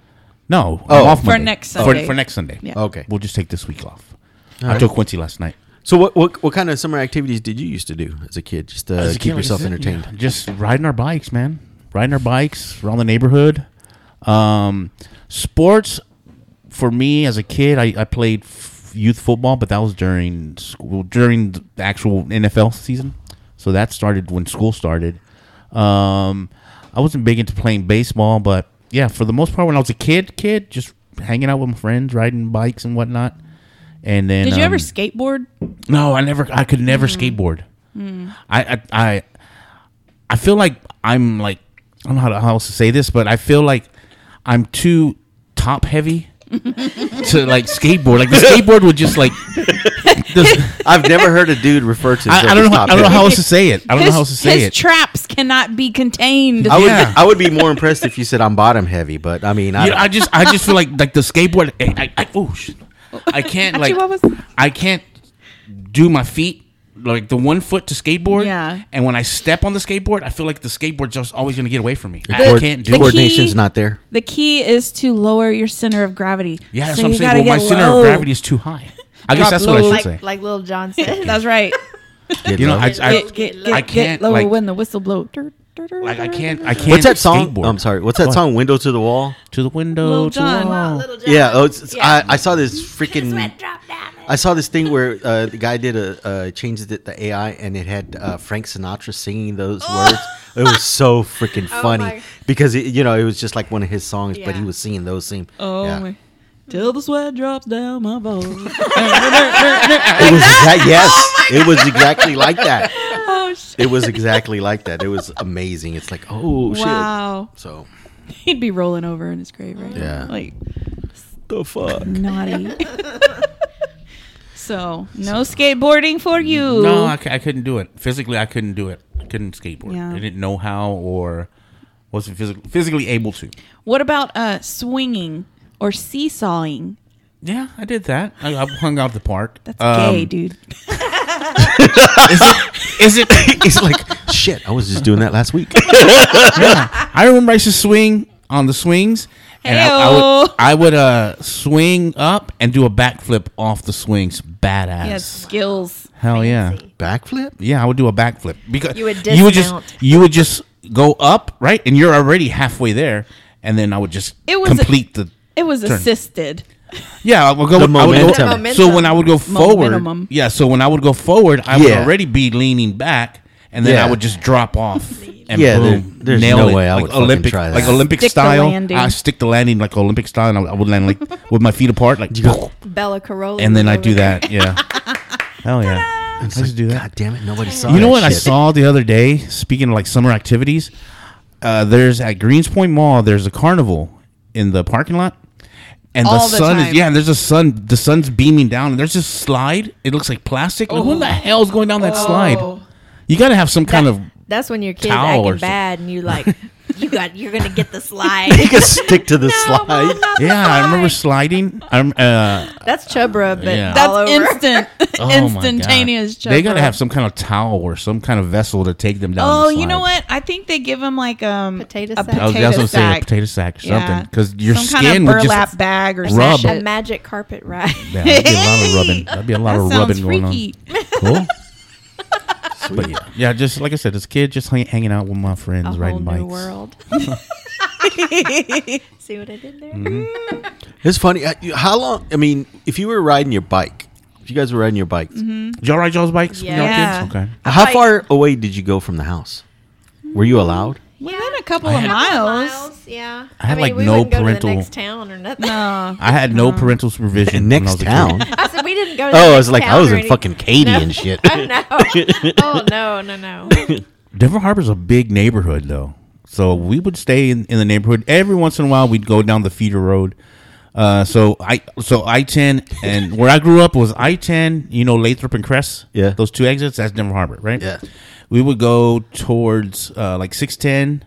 No, Oh. I'm off For Monday. next For- Sunday. For, next Sunday. Yeah. Okay. we'll just take this week off. All I right. told Quincy last night. So what, what what kind of summer activities did you used to do as a kid, just to As keep kid, like I yourself entertained? yeah, just riding our bikes, man. Riding our bikes around the neighborhood. Um, sports for me as a kid, I, I played f- youth football, but that was during school during the actual NFL season. So that started when school started. Um, I wasn't big into playing baseball, but yeah, for the most part, when I was a kid, kid, just hanging out with my friends, riding bikes and whatnot. And then, Did you ever um, skateboard? no, I never. I could never skateboard. I, I I I feel like I'm like I don't know how, to, how else to say this, but I feel like I'm too top heavy to like skateboard. Like the skateboard would just like I've never heard a dude refer to. I, I don't know. top I don't know how else to say it. I don't know how else to say his it. His traps cannot be contained. I would, Yeah. I would be more impressed if you said I'm bottom heavy, but I mean, I, You know, I just, I just feel like, like the skateboard. I, I, I oh, shit. I can't like, Actually, what was- I can't do my feet like the one foot to skateboard. Yeah. And when I step on the skateboard, I feel like the skateboard's just always gonna get away from me. I can't do the it. coordination's key- not there. The key is to lower your center of gravity. Yeah, that's So what I'm you saying. gotta Well, my get center of gravity is too high. I guess Drop that's what I low. should like say. like little John said. That's right. Get You know. I, I, Get, get, I can't, get lower like- when the whistle blows. Dur, dur, dur, like I can't. I can't. What's that song? skateboard. I'm sorry. What's that What? song? Window to the wall. To the window. Lil to Jon. the Wow, wall. little John. Yeah. Oh, it's, Yeah. I, I saw this freaking. Sweat drop down. I saw this thing where uh, the guy did a uh, changed it the AI and it had uh, Frank Sinatra singing those words. It was so freaking Oh funny my- because it, you know it was just like one of his songs, but he was singing those same. Oh yeah. my. Till the sweat drops down my balls. It was exact, yes, it was exactly like that. oh shit. It was exactly like that. It was amazing. It's like oh shit. Wow. So He'd be rolling over in his grave right Yeah. now. Like the fuck. naughty. so no skateboarding for you. No, I couldn't do it. Physically, I couldn't do it. I couldn't skateboard. Yeah. I didn't know how or wasn't physically physically able to. What about uh swinging or seesawing? Yeah, I did that. I, I hung out at the park. That's Um, gay, dude. Is it? it's like shit. I was just doing that last week. I remember I used to swing on the swings, and I, I would I would uh swing up and do a backflip off the swings. Badass. He has skills. Hell yeah. Backflip. Yeah, I would do a backflip because You would you would just you would just go up right, and you're already halfway there, and then I would just It was a- complete the. It was Turn. assisted. Yeah, I would go. The I would go- momentum. The momentum. So when I would go forward, Momentum. yeah. So when I would go forward, I would already be leaning back, and then Yeah. I would just drop off. And Yeah, boom, there- there's nail no it. way I like would fucking Olympic, try that. like Olympic Stick style. I stick the landing like Olympic style, and I, I would land like with my feet apart, like, Bela Karolyi. and then I do that. Yeah, hell yeah. I It's used like, to do that. God damn it! Nobody saw. That. You know that what I saw the other day? Speaking of like summer activities, uh, there's at Greenspoint Mall. There's a carnival in the parking lot, and All the the sun time. is yeah. And There's a sun. The sun's beaming down, and there's this slide. It looks like plastic. Like, oh. what the hell's going down that slide? Oh. You got to have some kind of That's when your kid's Towel or acting something. bad, and you like, you got, you're gonna get the slide. You can stick to the slide. yeah. I remember sliding. I'm uh, That's chub rub, but Yeah. That's all over. instant, oh my God. instantaneous. They got to have some kind of towel or some kind of vessel to take them down. Oh, the you know what? I think they give them like um Potato a sack. I was, potato that's what saying, a sack. potato sack or something, because your some skin kind of would burlap just bag or rub. some A magic carpet ride. Yeah, that'd be a lot of rubbing. That'd be a lot That of sounds rubbing going on. Cool. But yeah, yeah, just like I said, as a kid, just hang, hanging out with my friends, A friends, whole riding new bikes. world. See what I did there? Mm-hmm. It's funny. uh, you- How long? I mean, if you were riding your bike, if you guys were riding your bikes, Did y'all ride y'all's bikes when y'all Yeah. kids? Okay. how far away did you go from the house? Were you allowed? Within a couple I of had- miles. yeah. I had, mean, like, we no wouldn't go parental- to the next town or nothing. No. I had no parental supervision. when Next was a kid. town. I said we didn't go. To oh, the Oh, I was like, I was or in fucking Katy No. and shit. no. Oh no, no, no. Denver Harbor's a big neighborhood, though. So we would stay in, in the neighborhood. Every once in a while, we'd go down the feeder road. Uh, so I so I ten and where I grew up was I ten. You know Lathrop and Kress. Yeah. those two exits. That's Denver Harbor, right? Yeah. We would go towards uh, like six ten,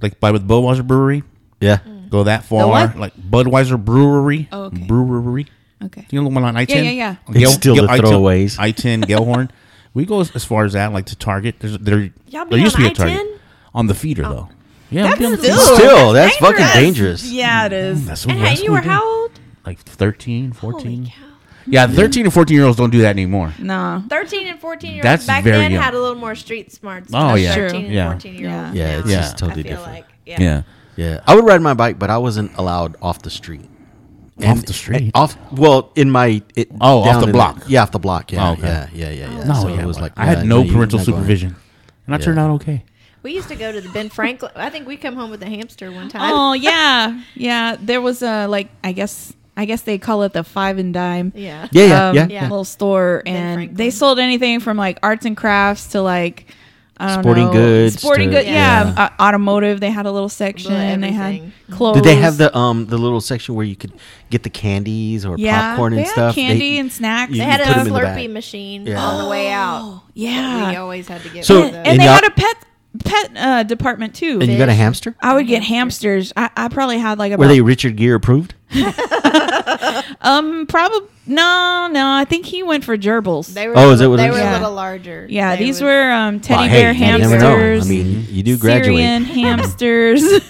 like by with Budweiser Brewery. Yeah. Go that far, what? like Budweiser Brewery. Oh, okay. Brewery. Okay. You know the one on I ten. yeah, yeah. yeah. It's still the throwaways. I ten Gellhorn. We go as, as far as that, like to Target. There's there. Y'all be there used to on be a Target I-10? on the feeder though. Yeah, That's we'd be on the still- Still, that's, that's fucking dangerous. dangerous. Yeah, it mm, is. That's what, And hey, that's you what were we how old? Like 13, 14. Holy cow. Yeah, 13 and 14 year olds don't do that anymore. No. 13 and 14 year olds That's back very then young. had a little more street smarts. Oh, than yeah. 13 and Yeah. 14 year olds. Yeah, now. it's just totally I feel different. like, yeah. Yeah. Yeah, I would ride my bike, but I wasn't allowed off the street. Off the street? Off well, in my it, Oh, off the in block. yeah, off the block. Yeah, Oh, okay. yeah, yeah, yeah, yeah. No, So yeah, it was like I yeah, had no you're parental supervision, and I turned out okay. We used to go to the Ben Franklin. I think we come home with a hamster one time. Oh yeah, yeah. There was a like I guess I guess they call it the five and dime. Yeah. Yeah, yeah, um, yeah. Yeah. Little store, Ben and Franklin. they sold anything from like arts and crafts to like I don't Sporting know, goods sporting to- good, yeah, yeah. Uh, automotive. They had a little section. Little They had clothes. Did they have the um the little section where you could get the candies or yeah, popcorn they and had stuff? candy They- and snacks. you- They had a put 'em in the Slurpee machine Yeah. on the way out. Oh, yeah. we always had to get. So- rid of and, those. and they y'all- had a pet pet uh, department too. and you got a hamster? I would get hamsters. I, I probably had like about Were they Richard Gere approved? um probably no no. I think he went for gerbils. They were. Oh, a is that what they is? were Yeah. a little larger. yeah, They these was- were um, teddy Well, bear hey, you never know. I mean, you do graduate. Syrian hamsters.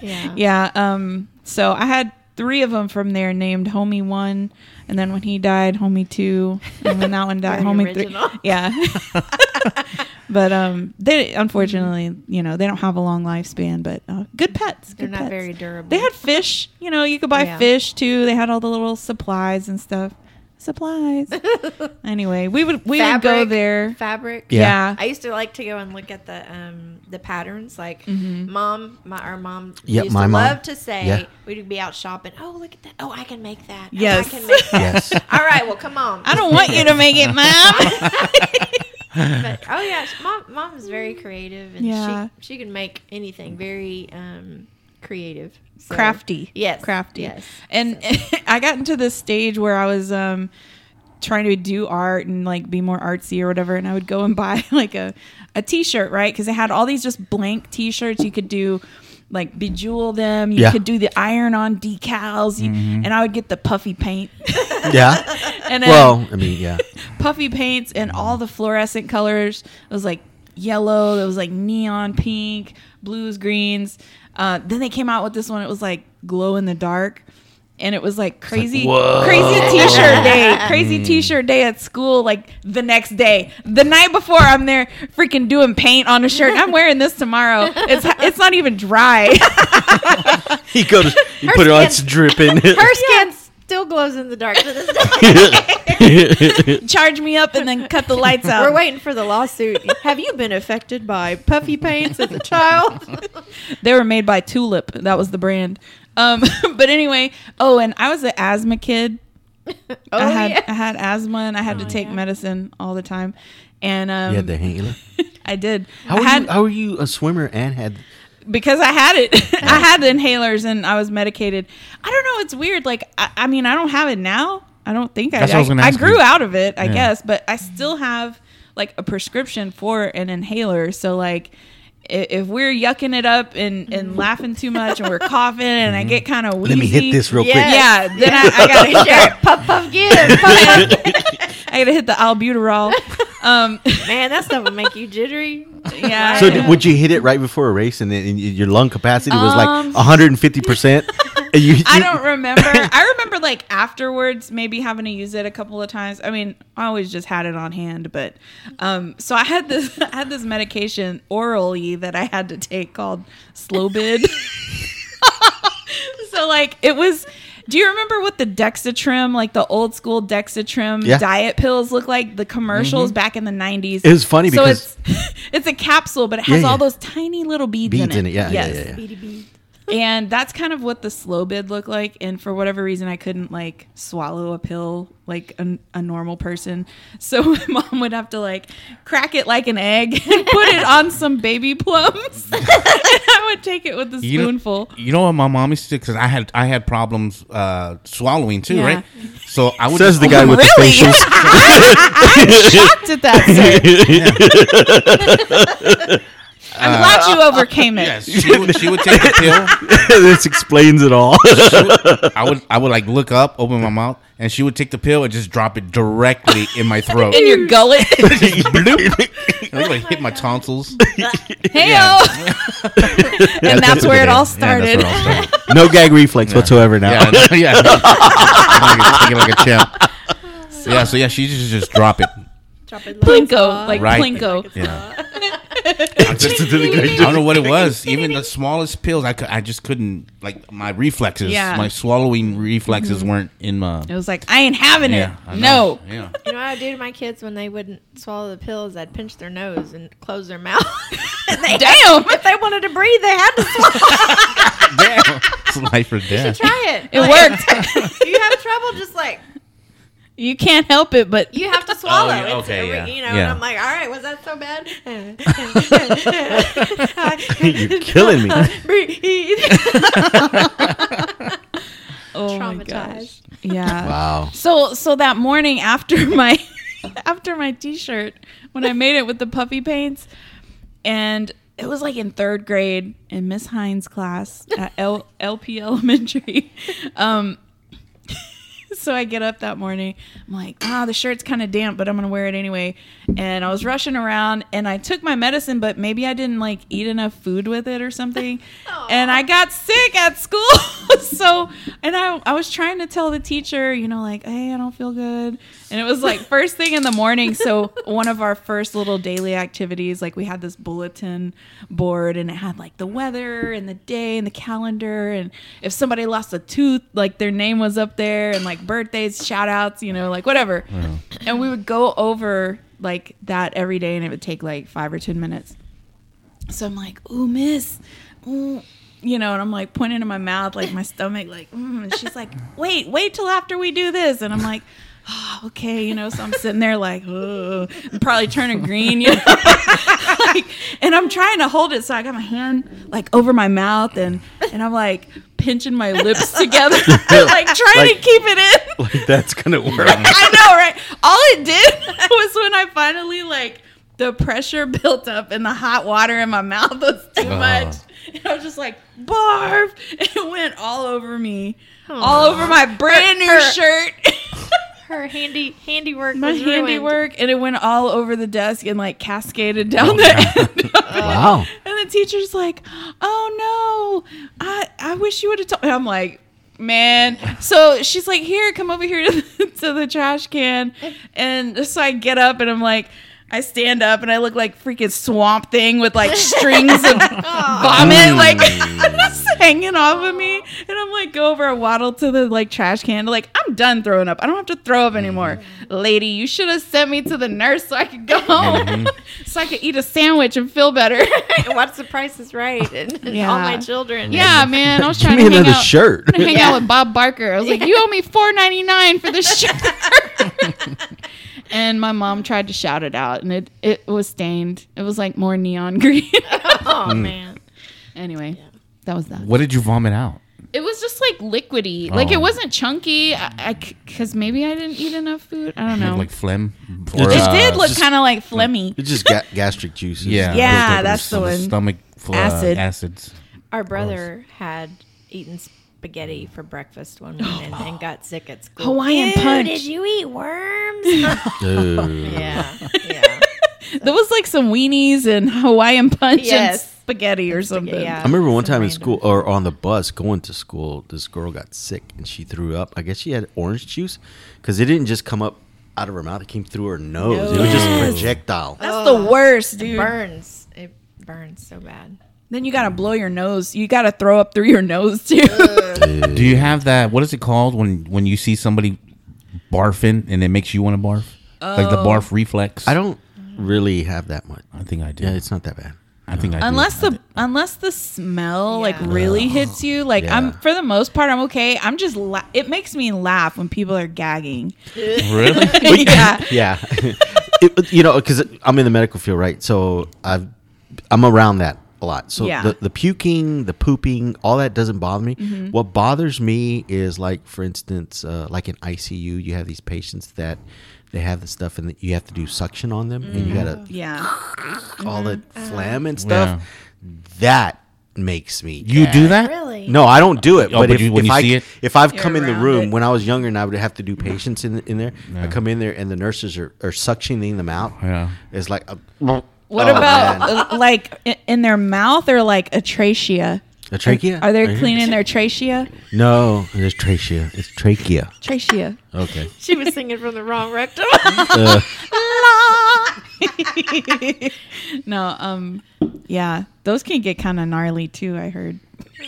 Yeah. yeah. Um. So I had three of them from there named Homie One, and then when he died, Homie Two, and when that one died, Homie Three. Yeah. but um, they unfortunately, you know, they don't have a long lifespan. But uh, good pets. They're good not pets. very durable. They had fish. You know, you could buy Yeah. fish too. They had all the little supplies and stuff. Supplies. anyway, we would we would go there. fabric. Yeah. Yeah. I used to like to go and look at the um the patterns. Like Mm-hmm. mom, my our mom Yep, used my to mom. love to say Yeah. we'd be out shopping. Oh, look at that! Oh, I can make that. Oh, Yes. I can make that. Yes. All right, well, come on. I don't want you to make it, mom. But oh yeah, mom mom is very creative and Yeah. she she can make anything very um creative. So- crafty. Yes. Crafty. Yes. And I got into this stage where I was um trying to do art and like be more artsy or whatever and I would go and buy like a a t-shirt, right? Cuz they had all these just blank t-shirts you could do like bejewel them, you Yeah. could do the iron on decals, you, and I would get the puffy paint. Yeah. and then Well, I mean, yeah. puffy paints and all the fluorescent colors. It was like yellow, it was like neon pink, blues, greens. Uh, then they came out with this one. It was like glow in the dark. And it was like crazy, whoa. crazy t-shirt day, crazy t-shirt day at school. Like the next day, the night before, I'm there freaking doing paint on a shirt. I'm wearing this tomorrow. It's it's not even dry. He goes, you Her put it on, it's skin- dripping. Her skin still glows in the dark to this day. Charge me up and then cut the lights out. We're waiting for the lawsuit. Have you been affected by puffy paints as a child? They were made by Tulip. That was the brand. Um, but anyway, oh, and I was an asthma kid. Oh I had yeah. I had asthma and I had to Oh, take yeah. medicine all the time. And um, you had the inhaler. I did. How I are, had you, how are you a swimmer and had? Because I had it. I had the inhalers and I was medicated. I don't know. It's weird. Like I, I mean, I don't have it now. I don't think I. That's what I was gonna I ask grew you. out of it, I Yeah. guess, but I still have like a prescription for an inhaler. So like. i- If we're yucking it up and, and mm-hmm. laughing too much and we're coughing and I get mm-hmm. kind of wheezy, Let me hit this real quick. Yeah. Yeah, then I, I gotta hit Sure, puff puff give. Puff, I gotta hit the albuterol. Um. Man, that stuff would make you jittery. yeah. So did, would you hit it right before a race, and then and your lung capacity was like Um, 150 percent? You, I don't remember. I remember like afterwards, maybe having to use it a couple of times. I mean, I always just had it on hand, but um, so I had this I had this medication orally that I had to take called Slo-bid. so like it was. Do you remember what the Dexatrim, like the old school Dexatrim Yeah. diet pills, look like? The commercials mm-hmm. back in the nineties. It was funny so because- it's it's a capsule, but it has yeah. all those tiny little beads, beads in in it. it. Yeah, Yes yeah, yeah, yeah. And that's kind of what the Slo-bid looked like and for whatever reason i couldn't like swallow a pill like a, a normal person so my mom would have to like crack it like an egg and put it on some baby plums and i would take it with a You know- spoonful You know what my mom used to because I had I had problems uh, swallowing too, Yeah. right? So I would Says just the guy with the Really? facials. i'm shocked at that sir. i'm glad you uh, uh, overcame it Yes, she would, she would take the pill. this explains it all. I would I would like look up, open my mouth, and she would take the pill and just drop it directly in my throat. in your gullet Bloop. And it would hit my tonsils. hey Yeah. and that's where it all Yeah, started that's where it all started. no gag reflex whatsoever now. Yeah, no, yeah. Take it like a champ. Yeah, so yeah, she used to just drop it. Drop it plinko like Right. plinko Yeah. I, just- I don't know what it was. Even the smallest pills, I, cou- I just couldn't like my reflexes. Yeah. My swallowing reflexes mm-hmm. weren't in my. it was like i ain't having it Yeah, I no. Yeah. You know what I would do to my kids when they wouldn't swallow the pills? I'd pinch their nose and close their mouth. and they, Damn. If they wanted to breathe, they had to swallow. Damn. It's life or death. Should Try it. It Like, worked. You have trouble, just like you can't help it, but You have to swallow. yeah, It's- okay, yeah. You know, Yeah. and I'm like, all right, was that so bad? You're killing me. Breathe. oh my gosh. Traumatized. Yeah. Wow. So so that morning after my after my t-shirt when I made it with the puffy paints and it was like in third grade in Miss Hines class at L- LP Elementary. Um so I get up that morning. I'm like, ah, the shirt's kind of damp, but I'm gonna wear it anyway. And I was rushing around, and I took my medicine, but maybe I didn't like eat enough food with it or something, and I got sick at school. so, and I I was trying to tell the teacher, you know, like, hey, I don't feel good, and it was like first thing in the morning. So one of our first little daily activities, like we had this bulletin board, and it had like the weather and the day and the calendar, and if somebody lost a tooth, like their name was up there, and like birthdays, shout outs, you know, like whatever. And we would go over like that every day, and it would take like five or ten minutes. So I'm like, ooh, miss. Ooh. You know, and I'm like pointing to my mouth, like my stomach, like, mm. and she's like, wait, wait till after we do this. And I'm like, oh, okay, you know, so I'm sitting there like, oh, probably turning green, you know, like, and I'm trying to hold it. So I got my hand like over my mouth and, and I'm like pinching my lips together, like trying to keep it in. Like that's gonna work. I know, right? All it did was when I finally like the pressure built up and the hot water in my mouth was too ah. much. And I was just like, barf. It went all over me. All over my brand new Her- shirt. Her handy handiwork my was ruined. handiwork. And it went all over the desk and like cascaded down oh, the end. of it. Wow. And the teacher's like, "Oh no, I I wish you would have told." And I'm like, "Man." So she's like, "Here, come over here to the, to the trash can." And so I get up and I'm like. I stand up and I look like freaking swamp thing with like strings of vomit like just hanging off of me. And I'm like, go over and waddle to the like trash can. Like, I'm done throwing up. I don't have to throw up mm-hmm. anymore. Lady, you should have sent me to the nurse so I could go mm-hmm. home. so I could eat a sandwich and feel better. Watch the Price is Right and, and Yeah. all my children. Yeah, man. I was Give trying me to hang another out, shirt. hang Yeah. out with Bob Barker. I was like, you owe me four ninety nine for this shirt. And my mom tried to shout it out, and it it was stained. It was like more neon green. Oh man. anyway, that was that. What did you vomit out? It was just like liquidy. Like it Oh. wasn't chunky. I because maybe I didn't eat enough food. I don't know. Like phlegm? It Or, it just- uh, did look just- kind of like phlegmy. It's just ga- gastric juices. Yeah. Yeah, those- those- that's the one. Stomach fl- uh, Acid. acids. Our brother had eaten spaghetti for breakfast one oh. morning and got sick at school. Hawaiian Ew, punch. Did you eat worms? Ugh. yeah. Yeah. There was like some weenies and Hawaiian punch and spaghetti or something. yeah. I remember one Some time in school or on the bus going to school, this girl got sick and she threw up. I guess she had orange juice because it didn't just come up out of her mouth; it came through her nose. It was just Yes. projectile. That's the worst, dude. burns. It burns so bad. Then you gotta blow your nose. You gotta throw up through your nose too. Do you have that? What is it called when when you see somebody barfing and it makes you want to barf? Like the barf oh. reflex. I don't really have that much. I think I do. Yeah, it's not that bad. I think I do. unless the unless the smell like Yeah. really hits you. Like I'm Yeah. for the most part I'm okay. I'm just la- it makes me laugh when people are gagging. really. yeah. Yeah, it, you know, because I'm in the medical field, right? So I've I'm around that a lot. So Yeah. the the puking, the pooping, all that doesn't bother me. Mm-hmm. What bothers me is like, for instance, uh, like in ICU, you have these patients that they have the stuff and you have to do suction on them, and you gotta Yeah. all the Mm-hmm. phlegm and stuff. That makes me. You do that? Really? No, I don't do it. Oh, but, but if, you- when if you I see it? if I've You're come in the room it. when I was younger and I would have to do patients in in there, I come in there and the nurses are, are suctioning them out. Yeah. It's like a, What Oh, about man. uh, like i- in their mouth or like a trachea? a trachea? Are they Right here? cleaning their trachea? No, it's trachea. It's trachea. Trachea. Okay. She was singing from the wrong rectum. Uh, no, um, yeah, those can get kind of gnarly too. I heard.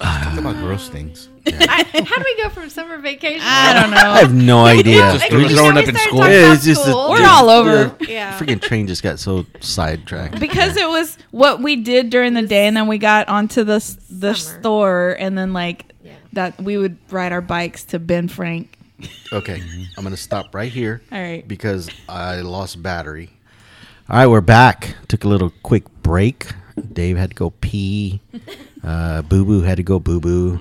Talk about gross things. I, how do we go from summer vacation? I don't know. I have no idea. Just We throw- just- throwing up in school. Yeah, it's just a- We're all over. the Yeah. Freaking train just got so sidetracked. because it was what we did during the day, and then we got onto the the Summer. store, and then like Yeah. that we would ride our bikes to Ben Frank Okay, I'm gonna stop right here. All right. Because I lost battery. All right, we're back. Took a little quick break. Dave had to go pee. Uh, boo Boo had to go boo boo.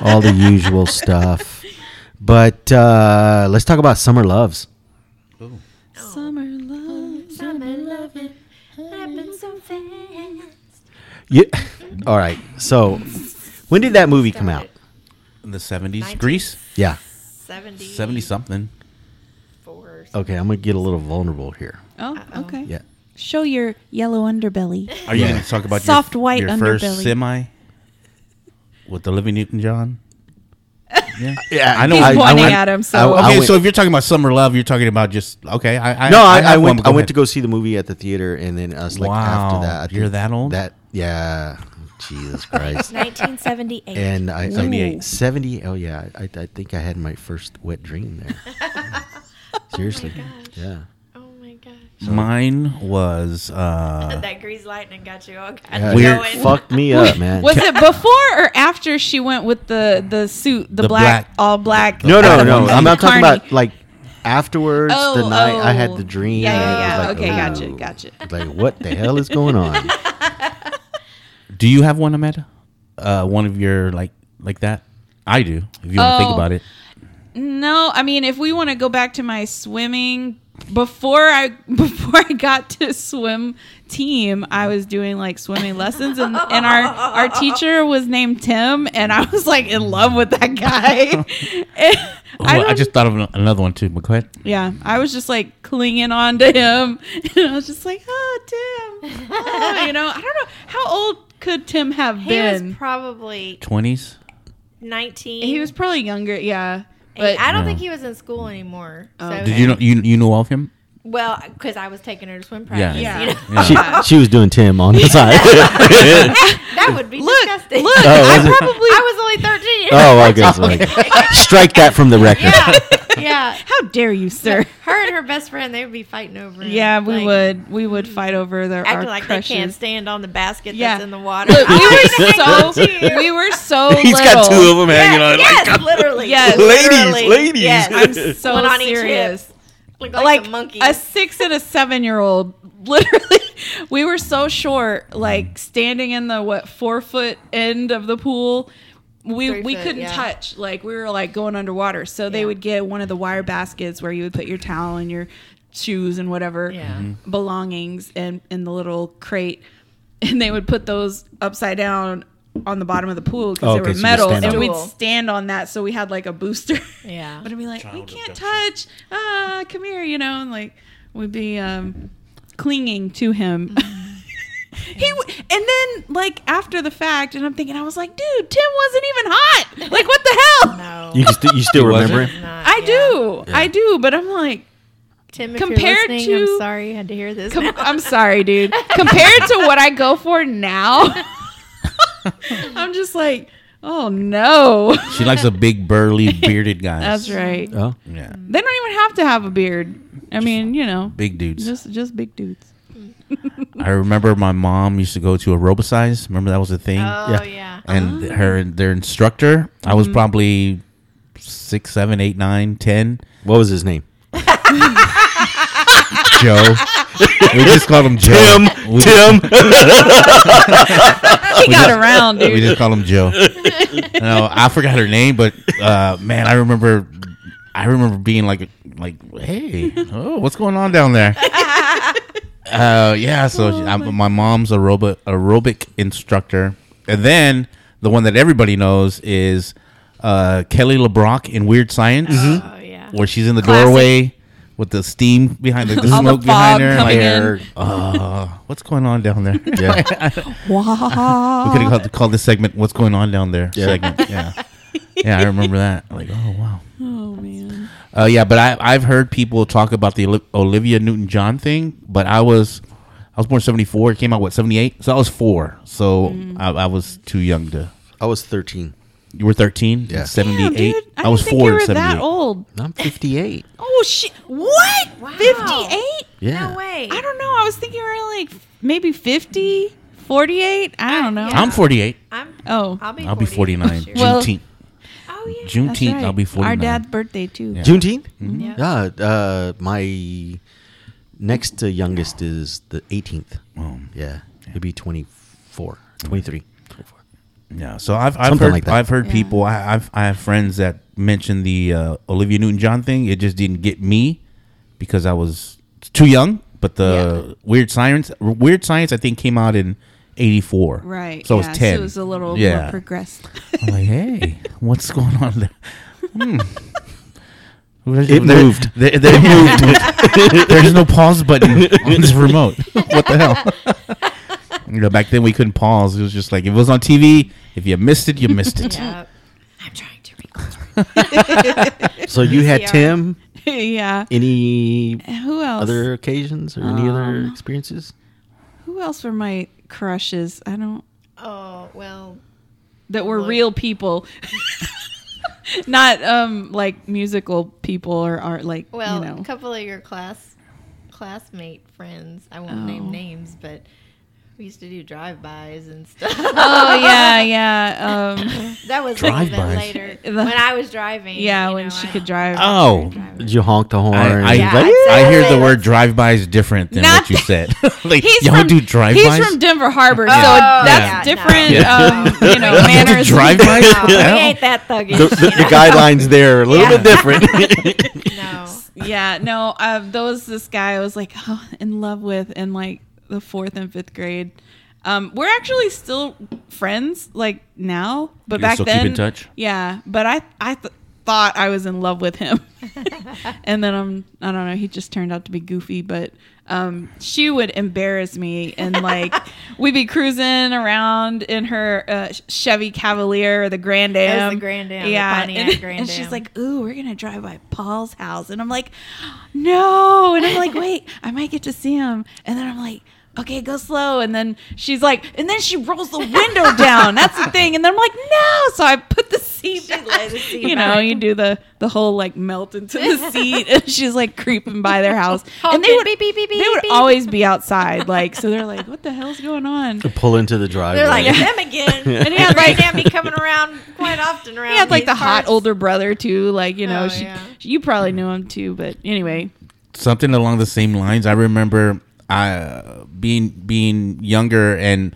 All the usual stuff. But uh, let's talk about summer loves. Summer love. Summer loving happens so fast. Yeah. All right. So, when did that movie come out? In the seventies, Nineteen- Grease, Yeah. 70. seventy something. Four. Okay, I'm gonna get a little vulnerable here. Oh, Uh-oh. okay. Yeah. Show your yellow underbelly. Are you Yeah. going to talk about Soft your, white your first underbelly. semi with the Olivia Newton John? Yeah, Yeah, I know. He's I, I pointing went, at him. So I- I okay, went- so if you're talking about summer love, you're talking about just okay. I, I No, I, have I one, went. I went ahead. to go see the movie at the theater, and then us like after that. I You're that old? That yeah. Jesus Christ. 1978. and I, I 78. 70 oh yeah I, I think i had my first wet dream there seriously yeah oh my gosh. Mine was uh, that grease lightning got you all yeah kind Weird. going. fucked me up man was it before or after she went with the the suit, the, The black, black- all black? no no no i'm not talking about like afterwards Oh, the night i oh. had the dream Yeah, yeah, yeah. like, okay, ooh. gotcha, gotcha. like what the hell is going on do you have one, Amanda? Uh, one of your like like that? I do. If you want to think Oh. about it. No, I mean, if we want to go back to my swimming before I before I got to swim team, I was doing like swimming lessons, and, and our our teacher was named Tim, and I was like in love with that guy. And Oh, I, don't- just thought of another one too. But go ahead. yeah, I was just like clinging on to him, and I was just like, oh Tim, oh, you know, I don't know how old could Tim have been? He been. was probably Twenties. 19. he was probably younger, yeah. And But I don't Yeah. think he was in school anymore. Oh. So Did you know you you know of him? Well, because I was taking her to swim practice. Yeah. You know? Yeah. she, she was doing tim on the side that would be look, disgusting. look, Oh, I was it? probably I was only 13. oh i guess like, strike that from the record yeah. yeah. How dare you, sir? Her and her best friend, they would be fighting over him. Yeah, we Like, would. We would mm, fight over their our Acting like crushes. they can't stand on the basket Yeah. that's in the water. Look, we were wanna hang on so we were so he's little. got two of them hanging Yes, on yes, literally. Yes. Ladies, literally. ladies. Yes. I'm so One on each serious. Like, like, a monkey. a six and a seven year old. Literally, we were so short. Like standing in the what four foot end of the pool. We Three we foot, couldn't yeah. touch. Like we were like going underwater. So they Yeah. would get one of the wire baskets where you would put your towel and your shoes and whatever Yeah. Mhm. belongings in in the little crate, and they would put those upside down on the bottom of the pool because Oh, they okay, were so you metal, and on we'd stand on that. So we had like a booster. Yeah. But I'd be like, we can't abduction. touch. Ah, come here, you know, and like we'd be um, clinging to him. he w- and then like after the fact, and I'm thinking, I was like, dude, Tim wasn't even hot. Like, what the hell? No. you, st- you still remember him Not- I yeah. do, Yeah. I do, but I'm like, Tim, if Compared you're to- I'm sorry you had to hear this. com- I'm sorry, dude. Compared to what I go for now, I'm just like, oh no. She likes a big burly bearded guy. That's right. oh Yeah, They don't even have to have a beard. I mean, you know, big dudes. just just big dudes. I remember my mom used to go to aerobicize. Remember that was a thing. Oh, Yeah. yeah. and ah. her their instructor. I was mm-hmm. probably six, seven, eight, nine, ten. what was his name Joe. We just called him Joe. tim We, tim He got around, dude. we just called him Joe. no, I forgot her name, but uh, man, I remember. I remember being like, like, hey, oh, what's going on down there? Uh, yeah. So Oh, I'm, my mom's aerobic aerobic instructor, and then the one that everybody knows is uh, Kelly LeBrock in Weird Science, Mm-hmm. Oh, yeah. where she's in the Classic. doorway with the steam behind, like the All the smoke behind her. coming Like, in. Uh, what's going on down there? yeah Wow. We could have called, called this segment "What's Going On Down There." Yeah. Segment, yeah, yeah, I remember that. Like, oh wow, Oh man. uh, yeah. But I I've heard people talk about the Olivia Newton John thing, but I was I was born seventy four. It came out what seventy eight, so I was four. So Mm. I, I was too young to. i was 13 You were thirteen. Yeah. seventy Damn, dude. I, I, was think four you were seventy that old. i'm 58 Oh shit! What? Wow. Fifty-eight? yeah No way. I don't know. I was thinking you were like maybe 50, 48. I don't know. yeah. I'm forty eight. I'm, Oh, I'll be I'll be forty nine. this year. Well- Juneteenth. oh, yeah. That's Juneteenth, right. I'll be 49. Our dad's birthday too. Yeah. Juneteenth. Yeah. Yeah. Uh, my next uh, youngest is the 18th. Oh. Yeah. He'll be 24, 23. 24. Yeah, so I've I've Something heard like that. I've heard Yeah. people I, I've I have friends that mentioned the uh, Olivia Newton John thing. It just didn't get me because I was too young. But the Weird Science Weird Science I think came out in '84. Right. So yeah, I was ten. So it was a little yeah. more progressed. I'm like, hey, what's going on there? Hmm. It moved. there- there- moved. There's no pause button on this remote. What the hell? You know, back then we couldn't pause. It was just like if it was on TV, if you missed it, you missed it. Yeah. I'm trying to record. So you had VCR. Tim. yeah. Any Who else? other occasions or any other Um, experiences? Who else were my crushes? I don't. Oh well. That were Like- real people. Not um like musical people or art like Well, you know. a couple of your class classmate friends. I won't Oh. name names, but we used to do drive-bys and stuff. oh yeah, yeah. Um that was a Drive-bys. later The- when I was driving. yeah, when know, she I- could drive. Oh, Did you honk the horn? I, I, Yeah, Like, I'd say- I hear the word drive-by is different than Not what you said. like, He's y'all from, do drive-bys? He's from Denver Harbor, so Oh, that's yeah, different. no. Um, you know, You manners. drive-bys? No, What we ain't that thuggish. the, the, the guidelines there are a little Yeah. bit different. No. yeah, no. Um, there was this guy I was like oh, in love with and like the fourth and fifth grade. Um, we're actually still friends like now, but You back still keep then, in touch? Yeah, but I I th- thought I was in love with him, and then I'm I don't know. He just turned out to be goofy, but um, she would embarrass me and like we'd be cruising around in her uh, Chevy Cavalier or the Grand That was Am. the Grand Am, the yeah, Pontiac and, Grand and she's like, "Ooh, we're gonna drive by Paul's house," and I'm like, "No," and I'm like, "Wait, I might get to see him," and then I'm like. Okay, go slow. And then she's like, and then she rolls the window down. That's the thing. And then I'm like, no. So I put the seat, lay the seat you know, back. you do the the whole like melt into the seat, and she's like creeping by their house. and they would beep, beep, beep, they beep, would always be outside, like so. They're like, what the hell's going on? Pull into the driveway. They're like them again. and he had, Grand like- Am be coming around quite often around. He had like these the hot older brother too, like you know, Oh, she, yeah. you probably knew him too, but anyway, something along the same lines. I remember I uh, being being younger and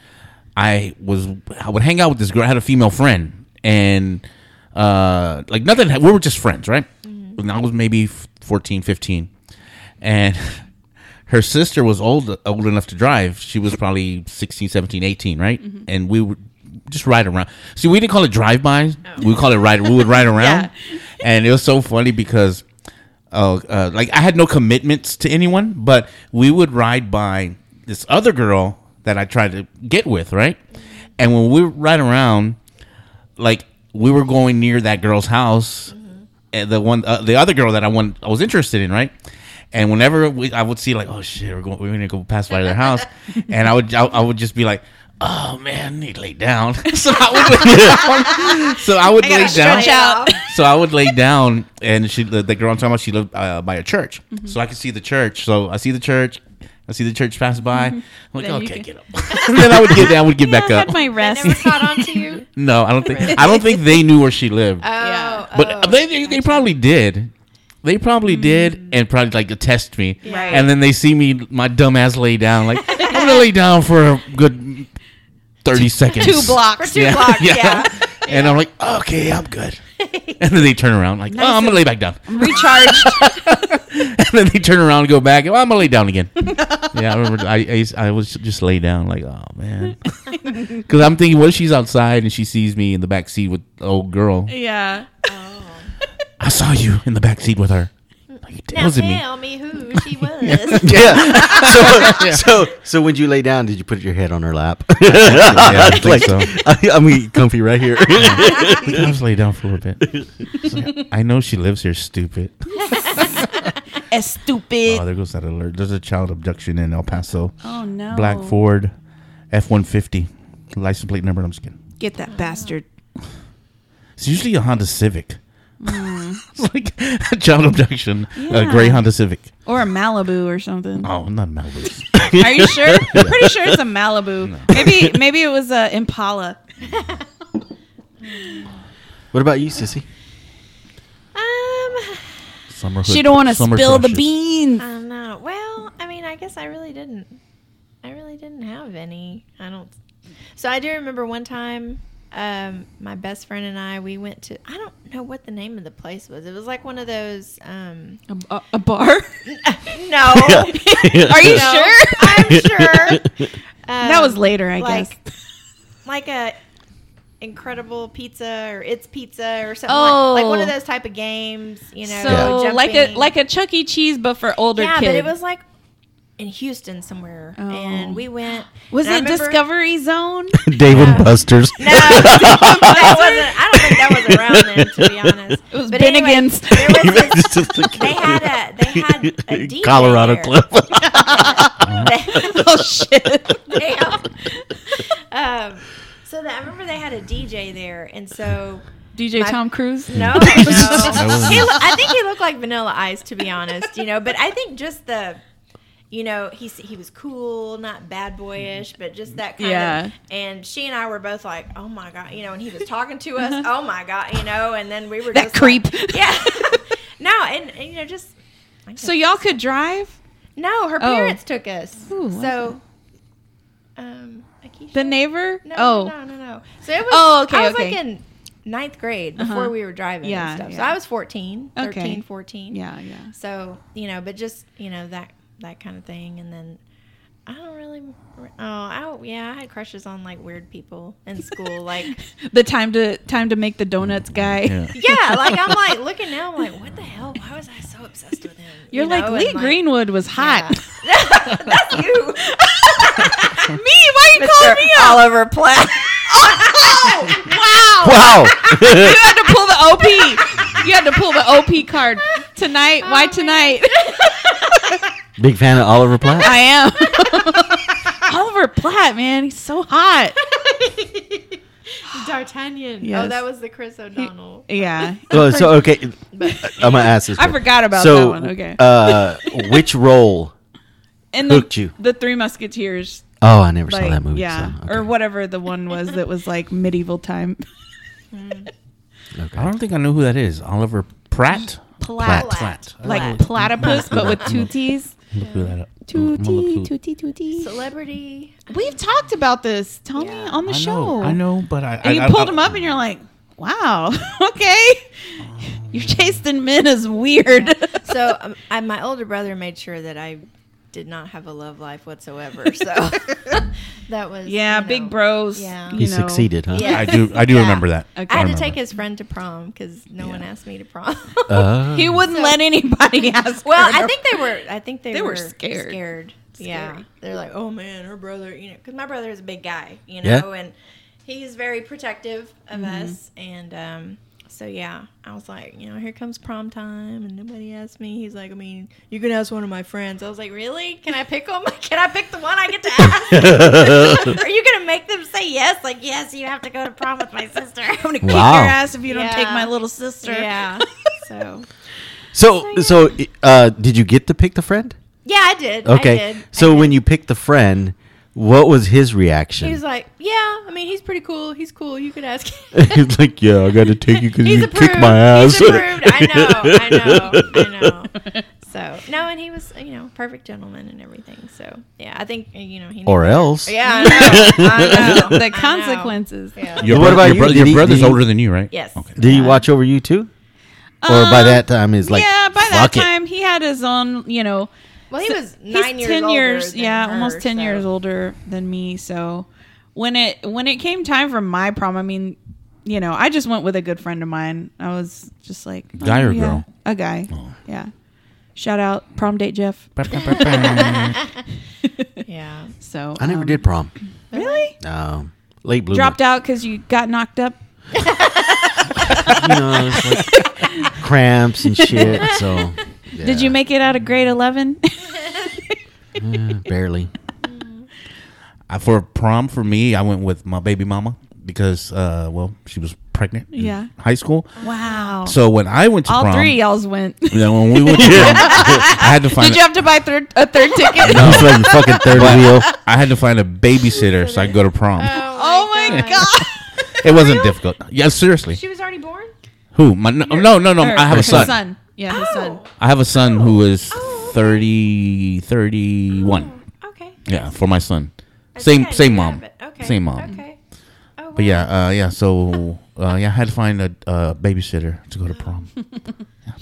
I was I would hang out with this girl. I had a female friend and uh like nothing. We were just friends, right? And I was maybe 14, 15. and her sister was old old enough to drive. She was probably 16, 17, 18, right? And we would just ride around. See, we didn't call it drive-bys. We would call it ride. We would ride around, and it was so funny because uh, like I had no commitments to anyone, but we would ride by this other girl that I tried to get with, right? And when we would ride around, like we were going near that girl's house, and the one, uh, the other girl that I want, I was interested in, right? And whenever we, I would see like, oh shit, we're going, we're gonna go pass by their house, and I would, I, I would just be like. Oh man, I need to lay down. so I would lay down. So I would I lay down out. so I would lay down, and she, the, the girl I'm talking about, she lived uh, by a church, Mm-hmm. so I could see the church. So I see the church, I see the church pass by. I'm like, Mm-hmm. Then okay, get up. and then I would get down, I would get yeah, back I up. had my They rest. never caught on to you. no, I don't think I don't think they knew where she lived, Oh, Yeah. but oh. they, they they probably did. They probably did, and probably like test me. Mm. Right. And then they see me, my dumb ass lay down. Like I'm gonna lay down for a good thirty seconds. Two blocks. For two blocks, yeah. And I'm like, okay, I'm good. And then they turn around, like, oh, I'm gonna lay back down. recharged. and then they turn around and go back. Well, I'm gonna lay down again. yeah, I remember. I, I used- I was just lay down, like, oh man, because I'm thinking, what if she's outside and she sees me in the back seat with the old girl? yeah. I saw you in the back seat with her. Like, it Now wasn't me. tell me who she was. yeah. So, so, so when you lay down, did you put your head on her lap? Yeah, I think like, so. I, I'm gonna get comfy right here. I was lay down for a little bit. It's like, I know she lives here. Stupid. As stupid. Oh, there goes that alert. There's a child abduction in El Paso. Oh no. Black Ford, F one fifty, license plate number. I'm just kidding. Get that bastard. It's usually a Honda Civic. Mm. like a child abduction. A Yeah. gray Honda Civic. Or a Malibu or something. Oh, not Malibu. Are you sure? I'm pretty sure it's a Malibu. Maybe maybe it was a Impala. what about you, Sissy? Summer She don't want to summer spill the beans. I don't know. Well, I mean, I guess I really didn't. I really didn't have any. I don't. So I do remember one time, um, my best friend and I, we went to. I don't know what the name of the place was. It was like one of those. Um, A, a, a bar? no, Are you No, sure? I'm sure. that was Um, later, I like, guess. like a incredible pizza or it's pizza or something Oh. like, like one of those type of games you know So like a like a Chuck E. Cheese, but for older kids. yeah kids. but it was like in houston somewhere Oh. and we went Was it remember- Discovery Zone? Dave and Yeah. Buster's. no that wasn't i don't think that was around then to be honest It was But anyway, Bennigan's. there this, It's just like- they had a they had a DJ Colorado there. Club. Oh shit! Damn. um, so that, I remember they had a DJ there, and so DJ My- Tom Cruz. no, no. wasn't- He loo- I think he looked like Vanilla Ice, to be honest. You know, but I think just the, you know, he he was cool, not bad boyish, but just that kind Yeah. of. And she and I were both like, oh my god, you know, and he was talking to us, oh my god, you know, and then we were That just creep. like- yeah. no, and, and you know, just. So y'all could drive no, her Oh. parents took us. Ooh, so, um, Akeisha? the neighbor? No, oh, no, no, no. So it was. Oh, okay, I was okay. like in ninth grade before Uh-huh. we were driving Yeah, and stuff. So. I was 14, 13, Okay. 14. yeah, yeah. So you know, but just you know that that kind of thing, and then I don't really. Oh, I yeah, I had crushes on like weird people in school, like. The time to time to make the donuts guy. Yeah. Yeah, like I'm like looking now, I'm like, what the hell? Why was I so obsessed with him? You're You like know, Lee and, Greenwood was hot. Yeah. That's you, me? Why you calling me out? Oliver Platt. Oh, wow! wow. You had to pull the OP. You had to pull the OP card tonight. Why Oh, tonight? Big fan of Oliver Platt. I am. Oliver Platt, man, he's so hot. D'Artagnan. Yes. Oh, that was the Chris O'Donnell. Yeah. Oh, so okay, But I'm gonna ask this. I one. forgot about so, that one. Okay. Uh, which role? And the, hooked you. the Three Musketeers. Oh, I never Like, saw that movie. yeah. so, okay. Or whatever the one was that was like medieval time. Okay. I don't think I know who that is. Oliver Pratt. Platt. Platt. Like platypus, but with two T's. Look who that up. I'm gonna look who- tootie, tootie. celebrity. We've talked about this, Tony, Yeah. on the I show. know, I know, but I. And I, you I- pulled I- him up, and you're like, "Wow, okay, you're in men is weird." So um, I, my older brother made sure that I did not have a love life whatsoever. So that was yeah, you know, big bros. Yeah. you He know. succeeded, huh? Yeah. I do. I do Yeah. remember that. Okay. I had to remember. take his friend to prom because no one asked me to prom. Uh, He wouldn't So- let anybody ask. well, her I think they were. I think they, They were were scared. Scared. Yeah, they're like, oh man, her brother. You know, because my brother is a big guy. You Yeah. know, and he's very protective of Mm-hmm. us. And um, so yeah, I was like, you know, here comes prom time, and nobody asked me. He's like, I mean, you can ask one of my friends. I was like, really? Can I pick them? Can I pick the one I get to ask? Are you gonna make them say yes? Like, yes, you have to go to prom with my sister. I'm gonna kick Wow. your ass if you don't take my little sister. yeah. So so, so, uh, did you get to pick the friend? yeah, I did. Okay. I did. I So did. when you picked the friend, what was his reaction? He was like, "Yeah, I mean, he's pretty cool. He's cool. You could ask." Him He's like, "Yeah, I got to take you because you approved. kicked my ass." He's approved. I know. I know. I know. So no, and he was, you know, perfect gentleman and everything. So yeah, I think you know he. or better. else. Yeah, I know. I know. I The know. consequences. Yeah. Your, What about your, you? bro- Did your brother's he- older than you, right? Yes. Okay. Did he Yeah. watch over you too? Or by Um, that time, is like, yeah, by that fuck it. time he had his own, you know. Well, he so- was nine he's years 10 older years, than yeah, her, almost 10 so- years older than me. So when it when it came time for my prom, I mean, you know, I just went with a good friend of mine. I was just like oh, Guy or yeah, girl? A guy. Oh. Yeah. Shout out prom date Jeff. Yeah. So I never um, did prom. Really? No, late bloomer. Dropped out because you got knocked up. You know, like cramps and shit. So, Did you make it out of grade eleven? Eh, barely? Uh, for prom for me, I went with my baby mama because, uh, well, she was pregnant. in Yeah. high school. wow. So when I went to All prom, three y'all's went. you know, when we went to prom, I had to find. Did you have to buy third a third ticket? No, it's like fucking third wheel. I had to find a babysitter so I could go to prom. Oh my god. it wasn't difficult. Yeah, seriously. She was already born. Who? My no, no, no, no. Her- I have her a son. son. Yeah, his son. I have a son who is Oh, okay. 30, 31. Okay. Yeah, for my son. I Same same mom. okay. Same mom. Okay. Oh, But yeah, uh, yeah. So uh, yeah, I had to find a uh, babysitter to go to prom. Yeah.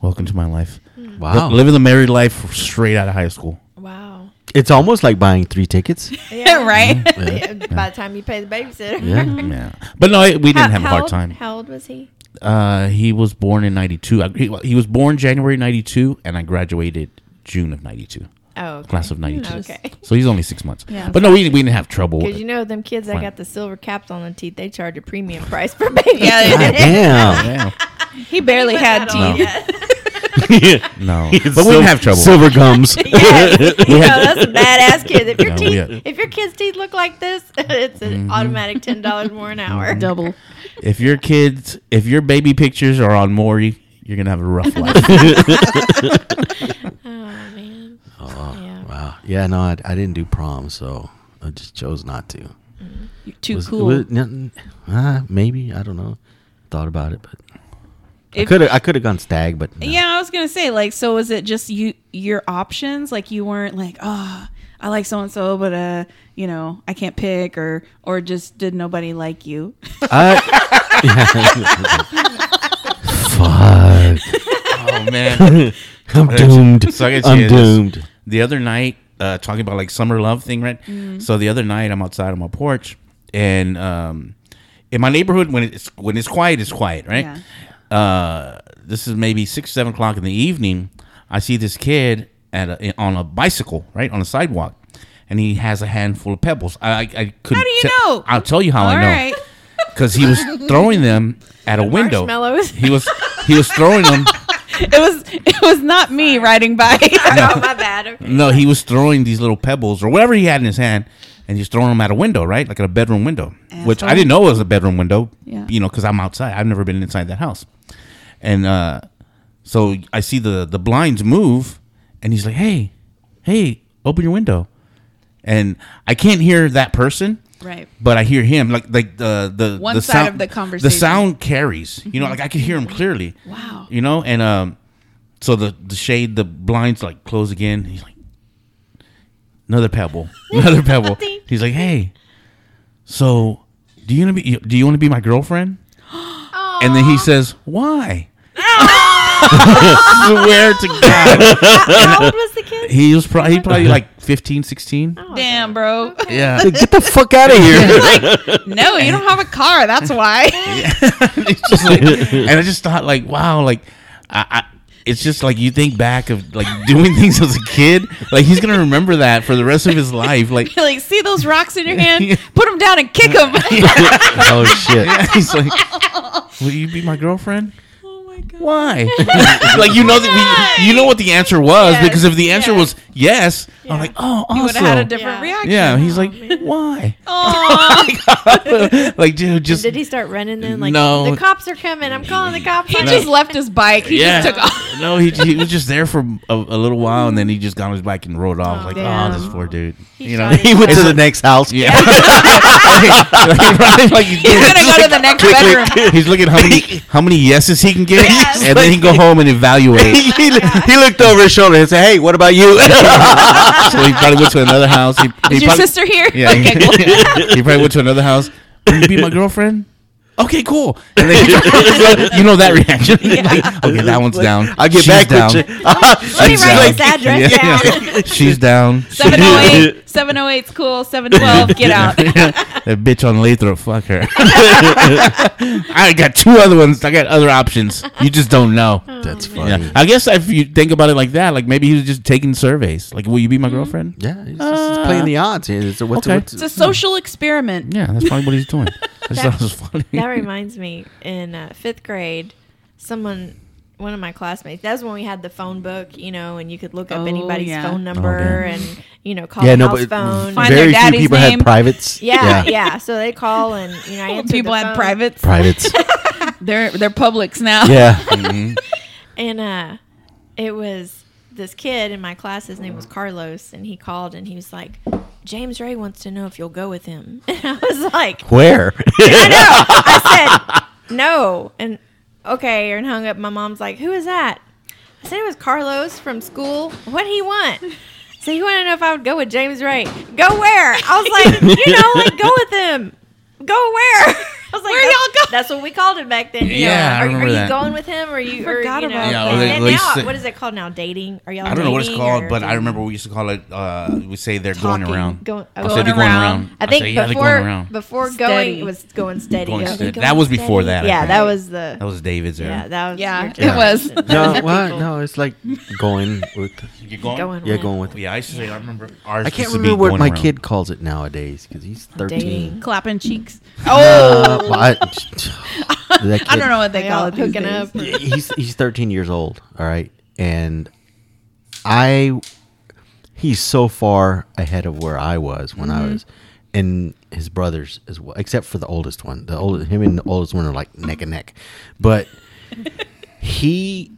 Welcome to my life. Wow. Li- living the married life straight out of high school. Wow. It's almost like buying three tickets. Yeah. right? Yeah, By the time you pay the babysitter. Yeah. Yeah, but no, we didn't How- have a how hard time. How old was he? Uh, he was born in '92. He, he was born January '92, and I graduated June of '92, Oh, okay. class of '92. Okay. So he's only six months. Yeah. But no, we, we didn't have trouble. Because you know them kids that got the silver caps on the teeth, they charge a premium price for baby. Yeah, God did. damn. Yeah. He barely had No. teeth. No, It's but we didn't have trouble. Silver gums. yeah, you know, that's a badass kid. If your No, teeth, had- Mm-hmm. if your kid's teeth look like this, it's an automatic ten dollars more an hour. Double. If your kids, if your baby pictures are on Maury, you're gonna have a rough life. Oh man. yeah. wow. Yeah, no, I, I didn't do prom, so I just chose not to. You're too Was- cool. was- n- uh, maybe I don't know. Thought about it, but I could have I could have gone stag, but no. Yeah, I was gonna say like, so was it just you your options? Like you weren't like, oh, I like so and so, but uh, you know, I can't pick, or or just did nobody like you? I, Fuck. oh man. I'm doomed. So I guess I'm yeah, this- doomed. the other night, uh, talking about like summer love thing, right? So the other night, I'm outside on my porch, and um, in my neighborhood, when it's when it's quiet, it's quiet, right? Uh, this is maybe six, seven o'clock in the evening. I see this kid at a, on a bicycle, right on a sidewalk, and he has a handful of pebbles. I, I, I couldn't. How do you te- know? I'll tell you how All I know. right. Because he was throwing them at a window. Marshmallows. He was he was throwing them. It was it was not me riding by. oh my bad. Okay. No, he was throwing these little pebbles or whatever he had in his hand, and he's throwing them at a window, right, like at a bedroom window, which I didn't know was a bedroom window. Yeah. You know, because I'm outside. I've never been inside that house, and uh, so I see the the blinds move, and he's like, "Hey, hey, open your window," and I can't hear that person. right. But I hear him like like the the One the side sound, of the conversation. The sound carries, you know, like I can hear him clearly. Wow. You know, and um, so the the shade, the blinds like close again. He's like, another pebble, another pebble. He's like, hey, so do you want to be? Do you want to be my girlfriend? And then he says, why? Swear to God, How old was the kid? he was probably he probably uh-huh. like 15, 16. Oh, Damn, bro. Yeah, Get the fuck out of here. No, you don't have a car. That's why. it's just like, and I just thought like, wow, like, I, I, it's just like you think back of like doing things as a kid, like he's gonna remember that for the rest of his life. Like, You're like, see those rocks in your hand? Put them down and kick them. oh shit. yeah, he's like, will you be my girlfriend? My god. Why? like you know that we, you know what the answer was Yes, because if the answer yes. was yes, I'm like, oh, You would awesome. have had a different Yeah. reaction. yeah, he's like, man. why? Aw. like, dude, just Did he start running then? Like, No. the cops are coming. I'm calling the cops. he just left his bike. He yeah. just took off. no, he, he was just there for a, a little while, and then he just got on his bike and rode off. Oh, like, damn. oh, this poor dude. He you know, He went to the next house. Yeah. right, like he's, He's gonna go to the next bedroom. he's looking how many how many yeses he can get, Yes. and then he can go home and evaluate. he, he looked over his shoulder and said, "Hey, what about you?" so he probably went to another house. He, he Is your probably, sister here? Yeah, Okay, cool. he probably went to another house. Will you be my girlfriend? Okay, cool. And then you know that reaction. Like, okay, that one's down. I'll get She's back down. with you. Let me She's write down. this address Yeah, down. yeah. She's down. 708. 708's cool. 712, get out. that bitch on Lathrop, fuck her. I got two other ones. I got other options. You just don't know. That's funny. Yeah, I guess if you think about it like that, like maybe he was just taking surveys. Like, will you be my girlfriend? Yeah, he's, just- he's playing the odds here. So what's, okay. what's, It's a social experiment. Yeah, that's probably what he's doing. I just thought it was funny. That reminds me, in uh, fifth grade, someone, one of my classmates, that was when we had the phone book, you know, and you could look up Oh, anybody's yeah. phone number damn. and, you know, call yeah, the no, house phone. Find very their few daddy's people name. had privates. yeah, yeah, So they call and, you know, I Old people the had phone. privates. privates. They're they're publics now. yeah, And uh, it was this kid in my class. His name was Carlos, and he called and he was like, "James Ray wants to know if you'll go with him." And I was like, where? "I know." I said, "No," and okay, and hung up. My mom's like, who is that? I said it was Carlos from school. What did he want? So he wanted to know if I would go with James Ray. Go where? I was like, you know, like go with him. Go where? I was like, Where "That's- y'all go?" That's what we called it back then. You Yeah, know, I are, remember are you that. going with him? Or are you? Or, Forgot you know, about Yeah, that. and they now, say- what is it called now? Dating? Are y'all? I don't know what it's called, or- but I remember we used to call it. Uh, we say they're going around. Going- I going said they're going around. around. I think say, yeah, before going around. before Steady. going it was going steady. Going steady. going That was before steady. that, Yeah, that was the. That was David's era. Yeah, that was. Yeah, it was. No, Other what? No, it's like going with. You going? Going Yeah, with- going with. Yeah, I used to say. I remember. I can't used to be remember what my kid calls it nowadays because he's thirteen. Clapping cheeks. Uh, well, I, that I don't know what they They call it. hooking days. up. he's he's 13 years old all right and i he's so far ahead of where i was when i was and his brothers as well except for the oldest one the old him and the oldest one are like neck and neck but he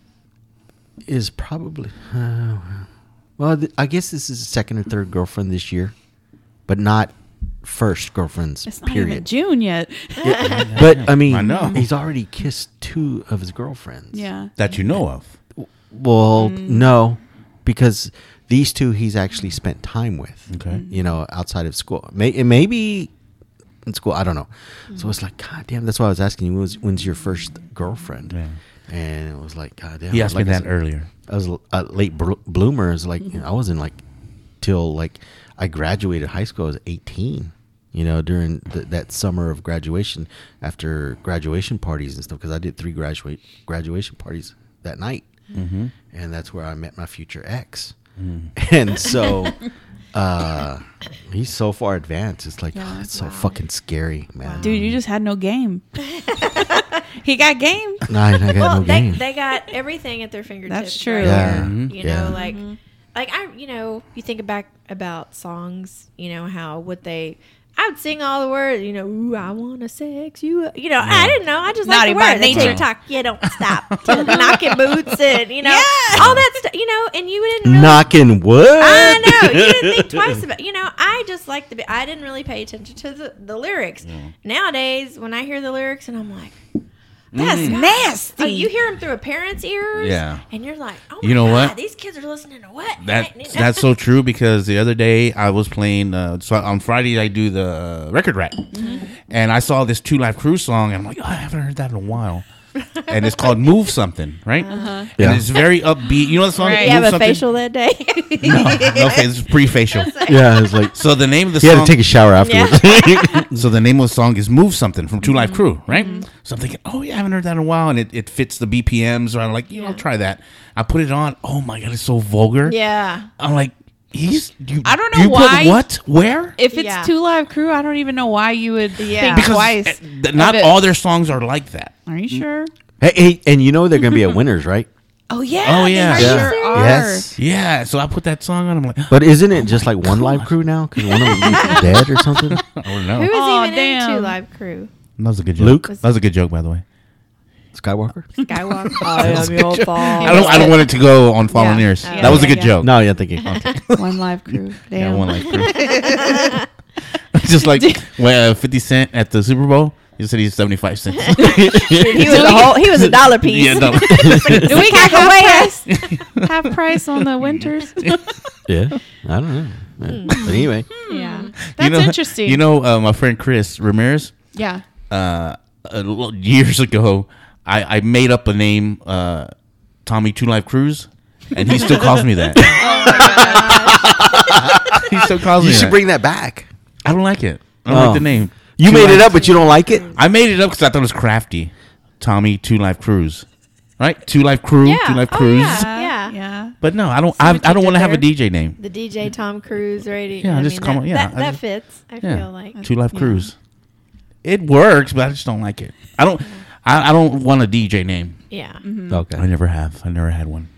is probably uh, well th- i guess this is his second or third girlfriend this year but not first girlfriends It's not period even June yet. but i mean I know. he's already kissed two of his girlfriends yeah. that you know of. well, Mm. no, because these two he's actually spent time with. Okay. Mm-hmm. You know, outside of school. May it maybe in school. I don't know. Mm. So it's like, God damn. That's why I was asking you. When's, when's your first girlfriend? Yeah. And it was like, God damn. He asked like me I that said, earlier. I was a late br- bloomer. It's like you know, I wasn't like till like I graduated high school. I was eighteen. You know, during th- that summer of graduation, after graduation parties and stuff, because I did three graduate graduation parties that night, Mm-hmm. and that's where I met my future ex. Mm. And so, uh, he's so far advanced. It's like, Yeah. oh, it's so fucking scary, man. Dude, you just had no game. he got game. No, I, I got well, no they game. they got everything at their fingertips. That's true. right Yeah. there. Mhm. You Yeah. know, like like I you know, you think back about songs, you know, how would they I would sing all the words, you know, ooh, I wanna sex you you know, I didn't know. I just like Naughty the by words. The nature. TikTok, you don't stop. knocking boots and you know Yeah. all that stuff you know, and you didn't really Knocking wood. I know. You didn't think twice about. You know, I just like the. I didn't really pay attention to the, the lyrics. Nowadays, when I hear the lyrics, and I'm like, That's oh, nasty. you hear them through a parent's ears. Yeah. and you're like, oh, You know my God, what? These kids are listening to what? That that's so true because the other day I was playing. Uh, so on Friday I do the uh, record rack, Mm-hmm. and I saw this Two Live Crew song, and I'm like, oh, I haven't heard that in a while. and it's called "Move Something," right? Uh-huh. Yeah. And it's very upbeat. You know the song? Right. You Move have a Something? facial that day. No, okay, it's pre-facial. yeah, it's like So the name of the he song. had to take a shower afterwards. so the name of the song is "Move Something" from Two Mm-hmm. Life Crew, right? So I'm thinking, oh yeah, I haven't heard that in a while, and it, it fits the BPMs. Or I'm like, you know, I'll try that. I put it on. Oh my god, it's so vulgar. yeah. I'm like, he's. You, I don't know you put why- what? Where? if it's Yeah. two live crew, I don't even know why you would Yeah. think because twice. Eh, th- not it. all their songs are like that. Are you sure? hey, hey, and you know they're gonna be at winners, right? Oh yeah. Oh, yeah. They Yeah. sure are. Yes. Yeah, so I put that song on. I'm like, But isn't it just like oh, one live crew now? Because one of them is dead or something. I don't know. Who is Aw, even damn. into Live Crew? That was a good joke. Luke? That was a good joke, by the way. Skywalker. Skywalker. I am your I don't. I don't want it to go on fallen Yeah. ears. Yeah, that was a yeah, good yeah. joke. No, yeah, thinking. One live crew. Damn. Yeah, one like crew. Just like when uh, Fifty Cent at the Super Bowl, he said he's seventy five cents. He was a whole. He was a dollar piece. yeah, no. Do we got Go away, half price? half price on the winters? yeah, I don't know. Yeah. But anyway, yeah. That's you know, interesting. You know, uh, my friend Chris Ramirez. Yeah. Uh, a lo- years ago, I, I made up a name, uh, Tommy Two Life Cruise, and he still calls me that. he still calls you me You should that. bring that back. I don't like it. I don't Oh. like the name. You Two made it up, but you don't like it. I made it up because I thought it was crafty. Tommy Two Life Cruise, right? Two Live Crew, Yeah. Two Life Oh, Cruise. yeah. Yeah. Yeah. But no, I don't. See I, I don't want to have a? DJ name. The DJ Tom Cruz radio. Yeah, I just mean, come that, on, yeah, that, that just- fits. I Yeah, feel like. Two Life Cruise. It works, but I just don't like it. I don't. I, I don't want a DJ name. Yeah. Mm-hmm. Okay. I never have. I never had one.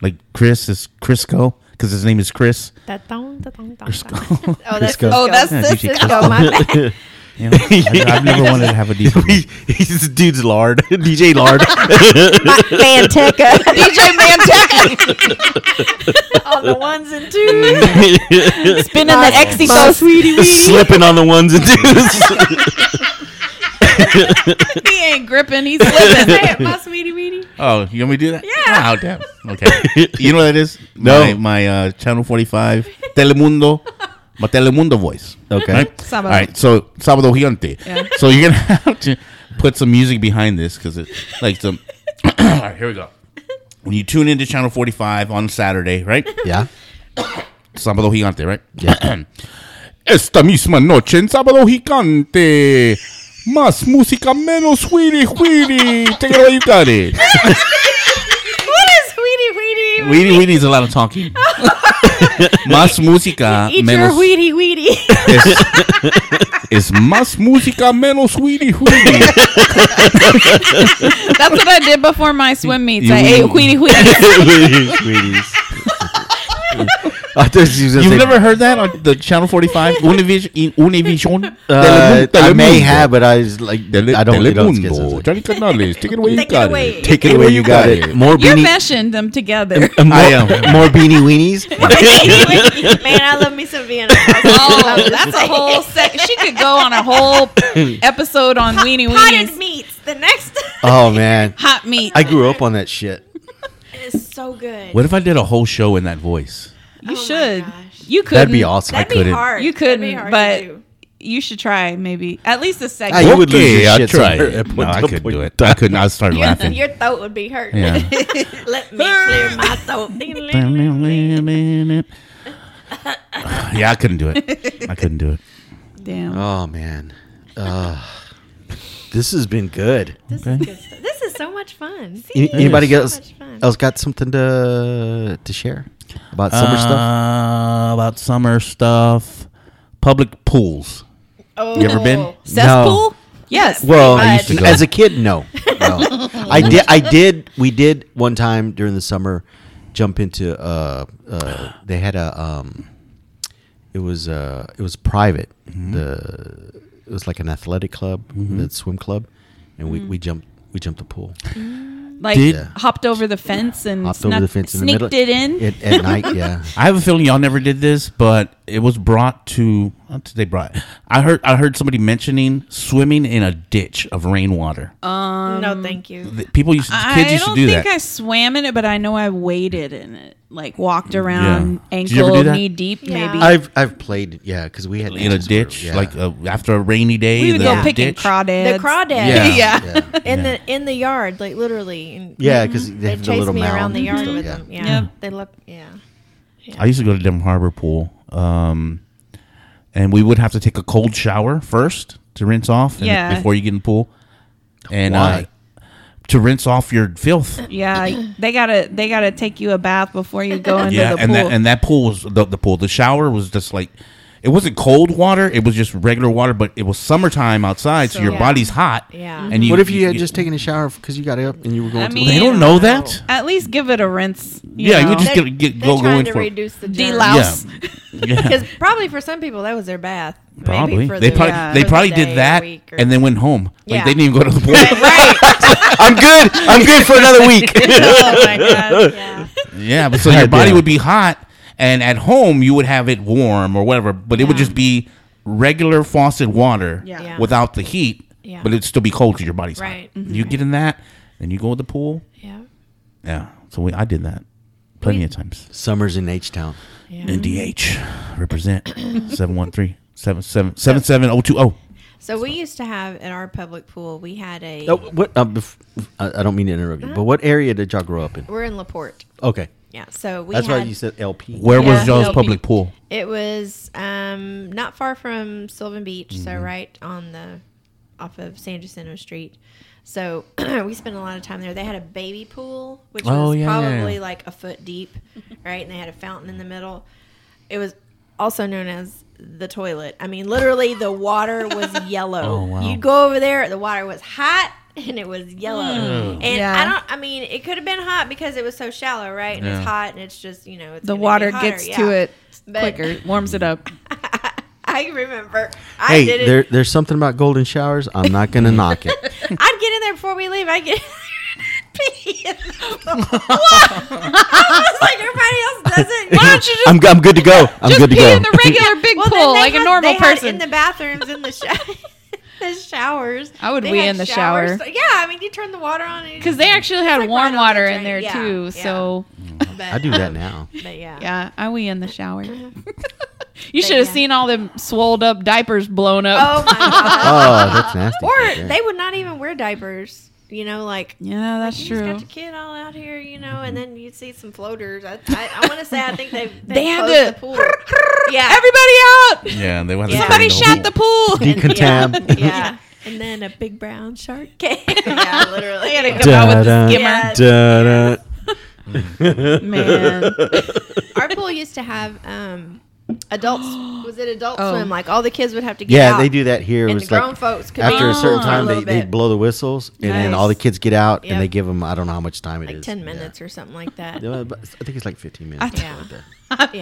Like Chris is Crisco because his name is Chris. That thong, that thong, thong, Crisco. thong. Oh, that's Crisco. Crisco. Oh, that's Yeah, that's DJ Crisco. My bad. You know, I, I've never wanted to have a DJ. name. He's this dude's lard, DJ lard. Manteca. DJ Manteca On the ones and twos. spinning the Exito. sweetie Slipping on the ones and twos. he ain't gripping. He's slipping. Say it, my sweetie weenie. Oh, you want me to do that? Yeah. Oh, damn. Okay. you know what that is? No. My, my uh, Channel 45, Telemundo, my Telemundo voice. Okay. Right? Sábado. All right. So, Sábado Gigante. Yeah. So, you're going to have to put some music behind this because it's like some. All right, here we go. When you tune into Channel 45 on Saturday, right? Yeah. Sábado Gigante, right? Yeah. Esta misma noche en Sábado Gigante. Más música, menos Weedy Weedy. Take it away, you got it. What is sweetie weenie? Weedy Weedy is a lot of talking. Más música, Eat menos. your weedy weedy. Es, es más música, menos Weedy Weedy. That's what I did before my swim meets. You- I ate wheaty wheaties. Sweeties. I thought she was gonna You've say- never heard that on the Channel 45? Univision? Univision? Uh, I may have, but I was like, Tele- I don't. It don't get Telemundo. Johnny Canales. Take it away, you Take it got away. it. Take it away, you got it. More You're beanie, meshing them together. uh, more, I am. more beanie weenies. Man, I love me some Vienna. Oh, that's a whole sec. She could go on a whole episode on weenie Potted weenies. meats. The next Oh man, Hot meat. I grew up on that shit. It is so good. What if I did a whole show in that voice? You Oh my should. gosh. You could. That'd be awesome. That'd I be couldn't. hard. You That'd be couldn't, hard but to you should try maybe at least a Ah, second. you would lose your I'll shit try it. No, I couldn't do it. I couldn't. I started Your, laughing. your throat would be hurt. Yeah. Let me clear my throat. yeah, I couldn't do it. I couldn't do it. Damn. Oh man, uh, this has been good. This Okay. is good stuff. This is so much fun. Any- anybody So else much fun. else got something to to share about summer stuff? Uh, About summer stuff. Public pools. Oh. You ever been? Cesspool? Yes. Well, I used to go. as a kid, no. no. I did. I did. We did one time during the summer jump into. Uh, uh, they had a. Um, it was. Uh, it was private. Mm-hmm. The. It was like an athletic club, the swim club, and we, we jumped. We jumped the pool. Like Did- hopped over the fence and Hopped snuck, over the fence in the sneaked middle. it in. It, at night. Yeah. I have a feeling y'all never did this, but it was brought to. What did they brought? I heard. I heard somebody mentioning swimming in a ditch of rainwater. no, thank you. The- People used. To, I used to don't do think that. I swam in it, but I know I waded in it. Like walked around Did you ever ankle, that? knee deep, Yeah. maybe. I've I've played. Yeah, because we had in a ditches where- ditch, yeah. like uh, after a rainy day. we would the go picking ditch. crawdads. The crawdads. Yeah. yeah. yeah. In the in the yard, like literally. And Yeah, because they they have the chase little me around mound the and yard stuff, with yeah. them. Yeah, Yep. they look. Yeah. I used to go to Denver Harbor Pool, um, and we would have to take a cold shower first to rinse off and- Yeah. before you get in the pool, and uh, to rinse off your filth. Yeah, they gotta they gotta take you a bath before you go into yeah, the and pool. that and that pool was the, the pool. The shower was just like it wasn't cold water; it was just regular water. But it was summertime outside, so, So- your Yeah. body's hot. Yeah. And mm-hmm. you, What if you had just taken a shower because you got up and you were going? I to mean- They don't know that. At least give it a rinse. You Yeah, you know. just They're- get, get they're go trying going to for reduce the De-louse. Yeah, yeah. Because probably for some people that was their bath. Probably for they the- probably Yeah. Uh, they for the probably did that and then went home. Like Yeah. they didn't even go to the pool. I'm good. I'm good for another week. oh my god. Yeah. Yeah, but so your body would be hot, and at home you would have it warm or whatever, but it would just be regular faucet water Yeah. Yeah. without the heat, Yeah. but it'd still be cold because your body's Right. hot. You get in that, then you go to the pool. Yeah. Yeah, so we, I did that plenty We- of times. Summers in H Town. Yeah. NDH represent 713 77 77020. So we used to have at our public pool. We had a. Oh, what? Uh, bef- I I don't mean to interrupt you, but what area did y'all grow up in? We're in Laporte. Okay, Yeah. So we that's had. why you said LP. Where Yeah, was y'all's LP. public pool? It was um, not far from Sylvan Beach, so Mm-hmm. right on the off of San Jacinto Street. So we spent a lot of time there. They had a baby pool, which Oh, was yeah, yeah, probably yeah. like a foot deep, right? And they had a fountain in the middle. It was also known as the toilet. I mean, literally, the water was yellow. Oh, wow. You'd go over there, the water was hot. And it was yellow, mm. and Yeah. I don't. I mean, it could have been hot because it was so shallow, right? And Yeah. it's hot, and it's just you know, it's The water hotter, gets yeah. to it But- quicker, warms it up. I remember. I did Hey, it. there, there's something about golden showers. I'm not gonna knock it. I'd get in there before we leave. I get pee. in the- Almost like everybody else does it. Why don't you just, I'm, I'm good to go. I'm just good to pee go. in the regular big Well, pool they like a normal they had person? in the bathrooms in the shower. the showers. I would They wee in the showers. shower. Yeah, I mean, you turn the water on and Because they actually had like warm right on the water in there Yeah, too. yeah. So But, I do that now. But yeah. yeah, I wee in the shower. Mm-hmm. you should have yeah. seen all them swolled up diapers blown up. Oh my god. Oh, that's nasty. or right they would not even wear diapers. You know, like yeah, that's you true. just got your kid all out here, you know, and then you see some floaters. I, I, I want to say I think they they, They had closed to- the pool. Yeah, Everybody out! Yeah, they want Yeah. Somebody shot the pool. Decontam. Yeah, yeah. and then a big brown shark came. yeah, literally. They had to come out with Da-da. the skimmer. Da-da. Man. Our pool used to have um, adults. Was it adult Oh. swim? Like all the kids would have to get out. Yeah, out. they do that here. It And the was grown like folks could after be a certain time, a they, they blow the whistles, and then all the kids get out, Yep. and they give them I don't know how much time it is. like ten Yeah. minutes or something like that. I think it's like 15 minutes. I or something Yeah. like that. I Yeah.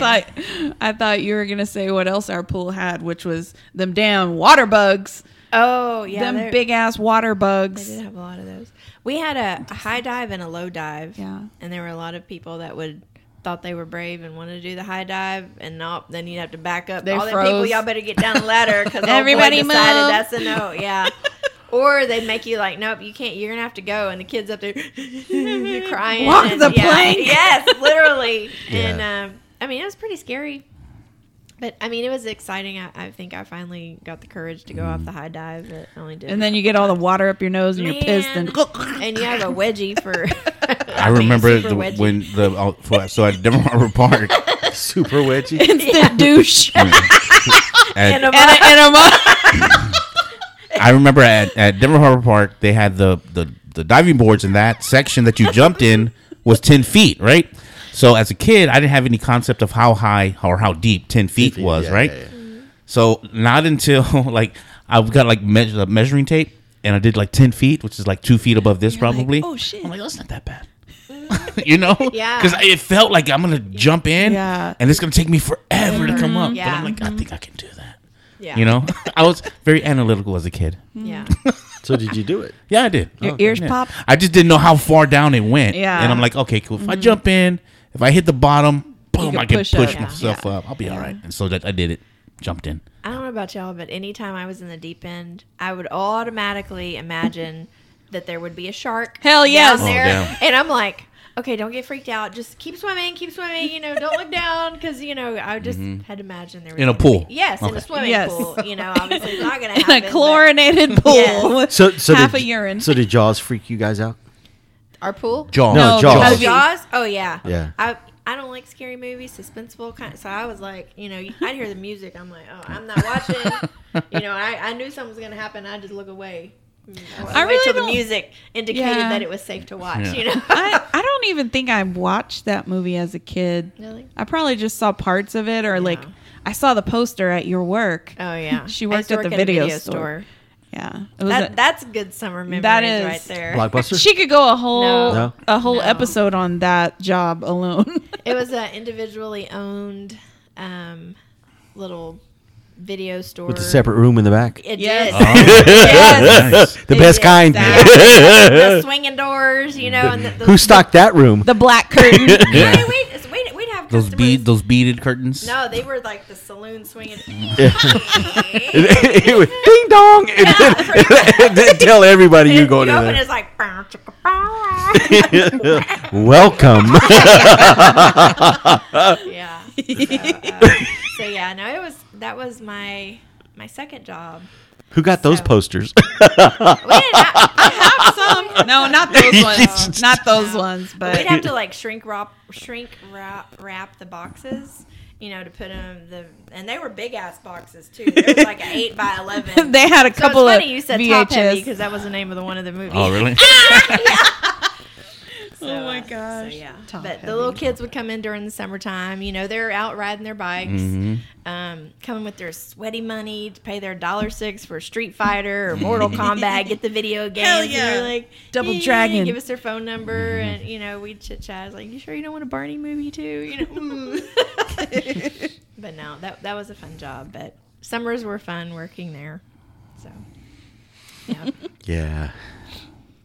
thought I thought you were gonna say what else our pool had, which was them damn water bugs. Oh yeah, them big ass water bugs. They bugs. did have a lot of those. We had a, a high dive and a low dive. Yeah. And there were a lot of people that would thought they were brave and wanted to do the high dive, and nope. Then you'd have to back up. They All the people, y'all better get down the ladder because Everybody everybody decided move. that's a no. Yeah. Or they'd make you like, nope, you can't. You're gonna have to go, and the kids up there crying. Walk and- the yeah, plank. Yes, literally. Yeah. And um, I mean, it was pretty scary. But I mean, it was exciting. I, I think I finally got the courage to go off the high dive. But I only did. And then you get couple all the water up your nose and you're pissed and and you have a wedgie for. I remember the, when the oh, for- so at Denver Harbor Park. Super wedgie. instant douche. and, At, And a- a, and a mo- I remember at, at Denver Harbor Park they had the, the the diving boards in that section that you jumped in was ten feet, right? So as a kid, I didn't have any concept of how high or how deep ten feet, feet, was, yeah, right? yeah, So not until like I've got like measure, uh, measuring tape and I did like ten feet, which is like two feet above this You're like, probably. "Oh, shit." I'm like, oh, that's not that bad. Mm-hmm. you know? Yeah. Because it felt like I'm gonna jump in, Yeah. and it's gonna take me forever to come up. But I'm like, I mm-hmm. think I can do that. yeah. You know? I was very analytical as a kid. Yeah. So did you do it? Yeah, I did. Your oh, ears Yeah. pop? I just didn't know how far down it went. Yeah. And I'm like, okay, cool. If I mm-hmm. jump in, if I hit the bottom, boom, can I can push push, up. myself Yeah. up. I'll be all right. And so that I did it. Jumped in. I don't know about y'all, but anytime I was in the deep end, I would automatically imagine that there would be a shark. Hell yes. down Oh, there, damn. and I'm like, okay, don't get freaked out. Just keep swimming, keep swimming. You know, don't look down because you know I just mm-hmm. had imagined there was In a gonna pool. Be, yes, in Okay. a swimming Yes. pool. You know, obviously it's not going to in happen. a but chlorinated pool Yes. with So, so half did, a urine. So did Jaws freak you guys out? Our pool. Jaws. No, No, Jaws. Oh. Jaws. Oh yeah. Yeah. I I don't like scary movies, suspenseful kind. Of, so I was like, you know, I'd hear the music. I'm like, oh, I'm not watching. you know, I, I knew something was gonna happen. I just look away. I, I wait really till the music indicated Yeah. that it was safe to watch. Yeah. You know. I, I don't even think I watched that movie as a kid. Really? I probably just saw parts of it or like I saw the poster at your work. oh yeah. She worked used to at the work a video store. Yeah. It That a- that's good summer memories That is- right there. Blockbuster? she could go a whole No. No? a whole No. episode on that job alone. It was an individually owned um, little video store With a separate room in the back? It Yes. did. Oh, Yes. nice. The It best did. kind. the swinging doors, you know, and the, the, Who stocked that room? the black curtain. Wait, Yeah. wait, wait, we'd have Those customers- bead, those beaded curtains. No, they were like the saloon swinging. it was ding dong. It did- it did tell everybody you go you to open, there. it's like. "Bow, chicka, bow." Welcome. yeah. So, uh, so yeah, no, it was that was my my second job. Who got those So- posters? We didn't have, have some. No, not those ones. not those ones. But we'd have to like shrink wrap shrink wrap, wrap the boxes. You know, to put them the and they were big ass boxes too. They was like an eight by eleven. they had a So couple it's of funny you said VHS. because that was the name of the one of the movies. Oh, really? So, Oh my uh, gosh. So, yeah. Top but the little kids would come in during the summertime. You know, they're out riding their bikes, Mhm. um, coming with their sweaty money to pay their dollar six for Street Fighter or Mortal Kombat, get the video games. Hell And yeah. they're like, Double "Yeah," Dragon. Give us their phone number, and you know, we'd chit chat. Like, you sure you don't want a Barney movie too? You know. but no, that that was a fun job. But summers were fun working there. So. Yeah. yeah.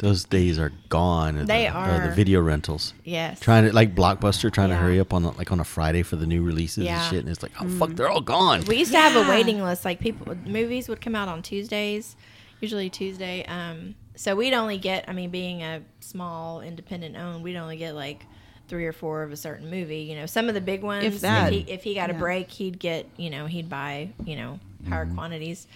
Those days are gone. They the, of the video rentals. Yes. Trying to like Blockbuster, trying to hurry up on like on a Friday for the new releases Yeah. and shit, and it's like, oh fuck, they're all gone. We used to have a waiting list. Like people, movies would come out on Tuesdays, usually Tuesday. Um, so we'd only get, I mean, being a small independent owned, we'd only get like three or four of a certain movie. You know, some of the big ones, If that. he, if he got a break, he'd get, you know, he'd buy, you know, higher Mm-hmm. quantities.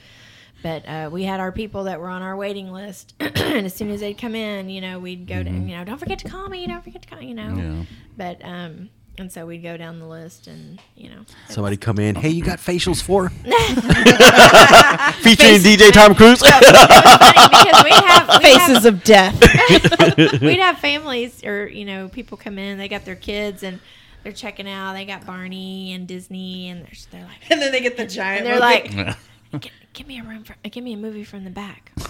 But uh, we had our people that were on our waiting list, and as soon as they'd come in, you know, we'd go to, you know, don't forget to call me, don't forget to call, you know. Mm-hmm. Yeah. But um, and so we'd go down the list, and you know, Somebody come in. Hey, you got facials for? Featuring DJ Tom Cruz. was funny because we have we have Faces of death. we'd have families or you know people come in they got their kids and they're checking out they got barney and disney and they're, they're like and then they get the giant. and they're movie. like "Gi- give me a room for, give me a movie from the back.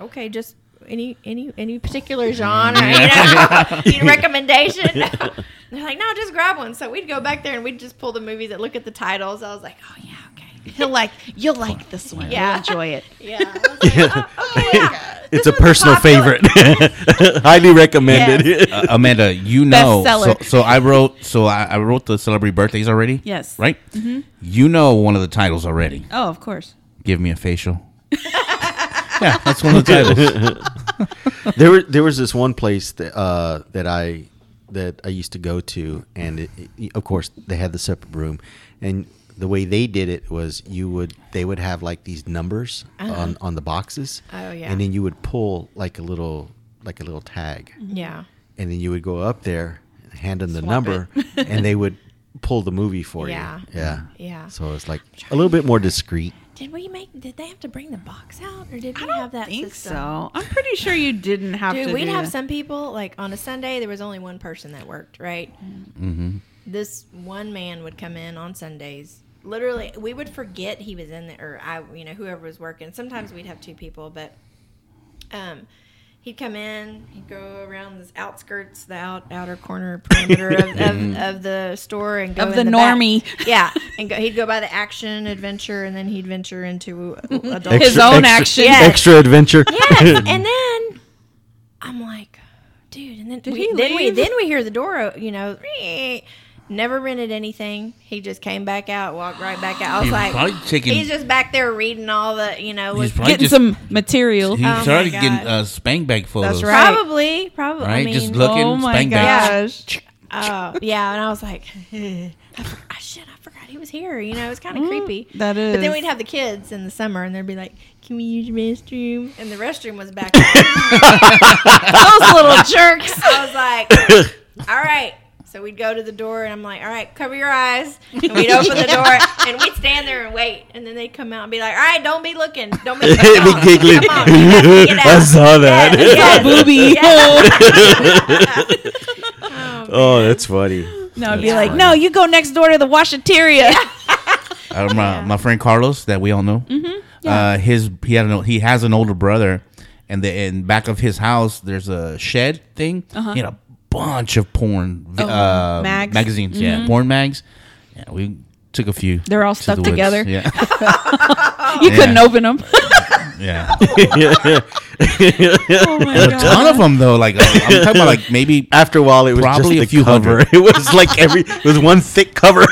Okay just any any any particular genre you know? Need a recommendation they're like no just grab one. So we'd go back there and we'd just pull the movies that look at the titles. I was like oh yeah okay he'll like you'll like this one. Yeah. You'll enjoy it. yeah I was like, oh, okay, yeah. It's This a personal popular. favorite. Highly recommended. Uh, Amanda, you know. So, so I wrote. So I, I wrote the celebrity birthdays already. Yes. Right. Mm-hmm. You know one of the titles already. Oh, of course. Give me a facial. yeah, that's one of the titles. there, there was this one place that uh, that I that I used to go to, and it, it- of course they had the separate room, and the way they did it was you would they would have like these numbers on on the boxes. Oh, yeah. and then you would pull like a little like a little tag, yeah and then you would go up there, hand them the Swap number, and they would pull the movie for Yeah. you. Yeah, Yeah. So it's like a little bit more discreet. Did we make? Did they have to bring the box out, or did we I don't have that think system? so. I'm pretty sure you didn't have Dude, to. we'd do have that. some people like on a Sunday. There was only one person that worked, right? Mm-hmm. This one man would come in on Sundays. Literally, we would forget he was in there, or I, you know, whoever was working. Sometimes we'd have two people, but um, he'd come in. He'd go around the outskirts, the out, outer corner perimeter of, of, of the store, and go Of the back. normie. Yeah, and go, he'd go by the action adventure, and then he'd venture into adult His own action. Yes. extra adventure. yes. and then I'm like, dude, and then Did we, he then we then we hear the door, you know, never rented anything. He just came back out, walked right back out. I was He's like, probably taking- he's just back there reading all the, you know, He's with, probably Getting just- some material. He Oh my started God. getting uh, spank bag photos. That's right. probably, probably. I Right, mean, just looking, oh my spank bag. gosh. Oh, yeah, and I was like, I for- I shit, I forgot he was here. You know, it's kind of creepy. Mm, that But then is. we'd have the kids in the summer, and they'd be like, "Can we use your restroom?" And the restroom was back. there. Those little jerks. I was like, all right. So we'd go to the door, and I'm like, all right, cover your eyes. And we'd open the door, and we'd stand there and wait. And then they'd come out and be like, all right, don't be looking. Don't be looking. Be Come on. giggling. Come on. We have to get I saw that. Yes, booby. yes. Oh, Oh, that's funny. No, I'd be Yeah. like, no, you go next door to the washateria. Uh, my, my friend Carlos that we all know. Mm-hmm. Uh, his he had an, he has an older brother, and the in back of his house there's a shed thing. He had a bunch of porn. Oh, uh, mags? Mm-hmm. magazines. Yeah, porn mags. Yeah, we took a few. They're all stuck the together. Yeah, you couldn't open them. yeah. oh my a ton of them though. Like uh, I'm talking about like maybe After a while, it was Probably a the few cover. hundred. It was like every. It was one thick cover.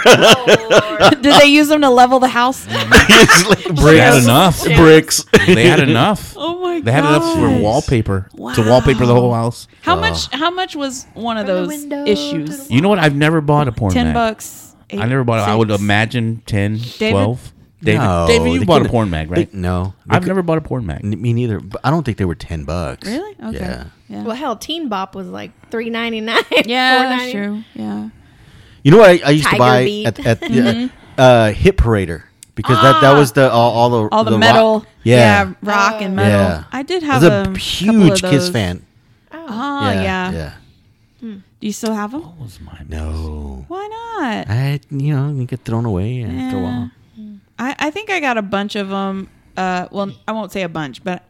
Did they use them to level the house? It's like they had bricks. enough. Bricks. They had enough. Oh my god. They had enough for wallpaper wow. to wallpaper the whole house. How much? How much was one of those window issues? You know what? I've never bought a porn Ten mag. bucks. I never bought it. I would imagine 10, 12. David, No, David, you bought a porn mag, right? They- no, They I've could- never bought a porn mag. n- Me neither. But I don't think they were ten bucks. Really? Okay. Yeah. Yeah. Well, hell, Teen Bop was like three ninety nine. yeah, that's true. Yeah. You know what I, I used to buy Beat. at, at the, uh, Hit Parader because that, that was the all, all the Ah. All the, rock- metal. Yeah. rock Oh. and metal. Yeah. I did I have was a, a huge of Kiss fan. Oh yeah. yeah. Do you still have them? What was my No, Why not? I you know you get thrown away after a while. I, I think I got a bunch of them. Uh, well, I won't say a bunch, but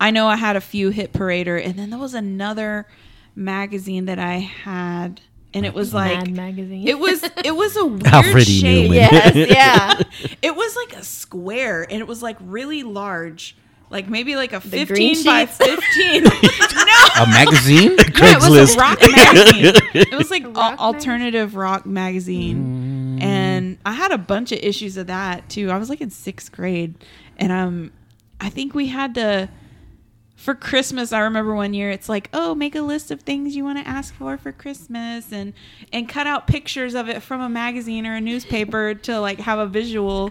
I know I had a few hit parader, and then there was another magazine that I had, and it was like Mad magazine. it was it was a weird Alfred E. shape. Yes, yeah. It was like a square, and it was like really large, like maybe like a The fifteen by fifteen. no, A magazine? no, it was a rock magazine. It was like rock al- alternative rock magazine, and I had a bunch of issues of that too. I was like in sixth grade, and um, I think we had to for Christmas. I remember one year it's like, oh, make a list of things you want to ask for for Christmas, and and cut out pictures of it from a magazine or a newspaper to like have a visual.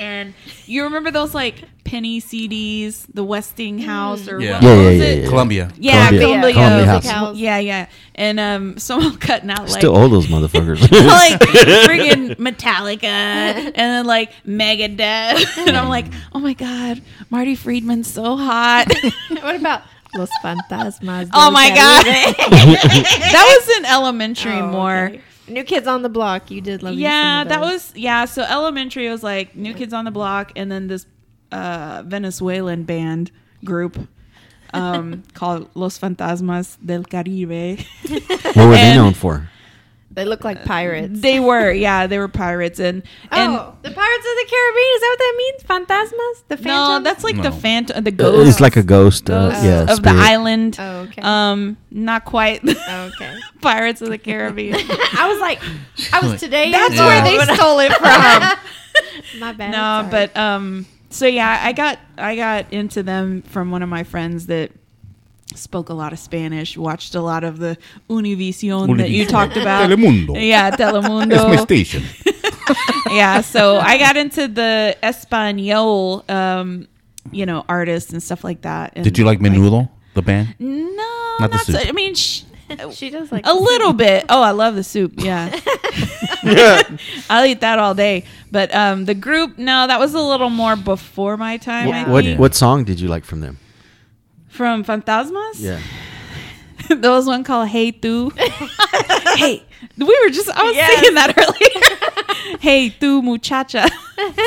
And you remember those like penny CDs, the Westinghouse or Yeah. what, Yeah, yeah, was yeah, it? yeah. Columbia. Yeah, Columbia. Columbia. Columbia House. House. Yeah, yeah. And um, someone cutting out like Still owe those motherfuckers. like friggin' Metallica and then like Megadeth. And I'm like, oh my God, Marty Friedman's so hot. what about Los Fantasmas? oh my God. that was in elementary Oh, more. okay. New Kids on the Block. You did love. Yeah, some of that was, yeah. So elementary was like New Kids on the Block and then this uh, Venezuelan band group um, called Los Fantasmas del Caribe. what were they And- known for? They look like pirates. they were, yeah, they were pirates. And, and oh, the Pirates of the Caribbean. Is that what that means? Fantasmas? The no, that's like the No. phantom, the ghost. It's like a ghost. Uh, ghost yeah, of the spirit. island. Oh, okay. Um, not quite. okay. Pirates of the Caribbean. I was like, I was today. That's Yeah. where they stole it from. My bad. no, sorry. but um, so yeah, I got I got into them from one of my friends that spoke a lot of Spanish, watched a lot of the Univision that you talked about. Telemundo. Yeah, It's my Telemundo. station. yeah, so I got into the Espanol, um, you know, artists and stuff like that. And Did you like Menudo, the band? No, Not the not so. I mean, sh- she does like a little bit. Oh, I love the soup. Yeah. yeah. I'll eat that all day. But um, the group, no, that was a little more before my time. I What, what think. what song did you like from them? From Fantasmas? Yeah. there was one called Hey Tu. hey, we were just, I was Yes. singing that earlier. hey Tu muchacha.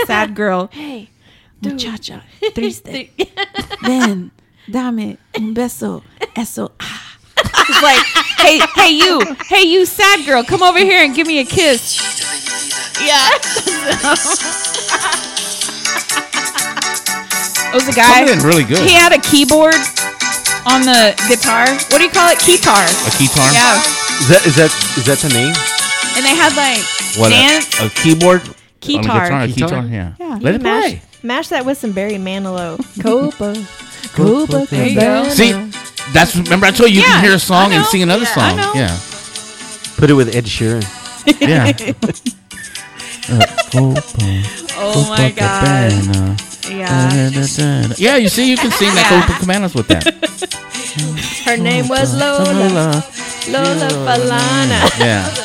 Sad girl. Hey, muchacha. Triste. Ven, dame un beso. Eso. Ah. It's like, hey, hey, you, hey, you, sad girl, come over here and give me a kiss. Yeah. It was a guy. Something really good. He had a keyboard on the guitar. What do you call it? Keytar. A keytar? Yeah. Is that is that is that the name? And they had like What? dance. A, a keyboard? On a Keytar. guitar? A Keytar? keytar? Yeah. Yeah. Let it mash, play. mash that with some Barry Manilow. Copa. Copa. There you. See, that's remember I told you you Yeah, can hear a song and sing another Yeah, I song. know. Yeah. Put it with Ed Sheeran. Yeah. Oh my god. Yeah. Yeah, you see, you can sing that Yeah. Copacabanas with that. Her name was Lola. Lola Falana. Yeah.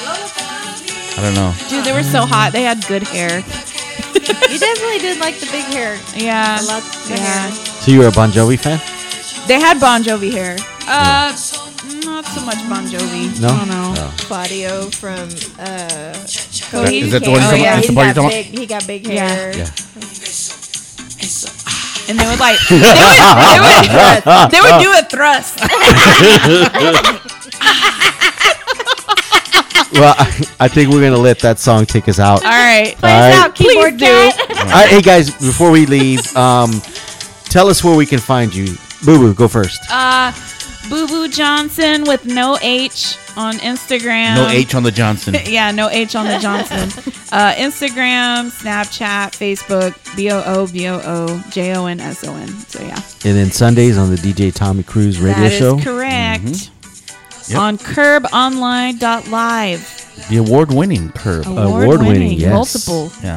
I don't know. Dude, they were so hot. They had good hair. You definitely did like the big hair. Yeah. I love the Yeah. hair. So you were a Bon Jovi fan? They had Bon Jovi hair. Uh, not so much Bon Jovi. No. I don't know. Oh. Claudio from uh, Cody Is that the one Oh, you're talking yeah. about? That's He's the part you're got talking big, he got big Yeah. hair. Yeah. And they would like, they would, they would, they would do a thrust. Well, I, I think we're gonna let that song take us out. All right. Play All us right. out, keyboard Please do. cat. All right, hey guys, before we leave, um, tell us where we can find you. Boo Boo, go first. Uh, Boo Boo Jonson with no H on Instagram. No H on the Johnson. yeah, no H on the Johnson. uh, Instagram, Snapchat, Facebook, B O O B O O J O N S O N. So yeah, And then Sundays on the DJ Tommy Cruz radio show. that is show. correct. Yep. On curbonline.live. The award-winning Curb. Award-winning, yes. multiple. Yeah.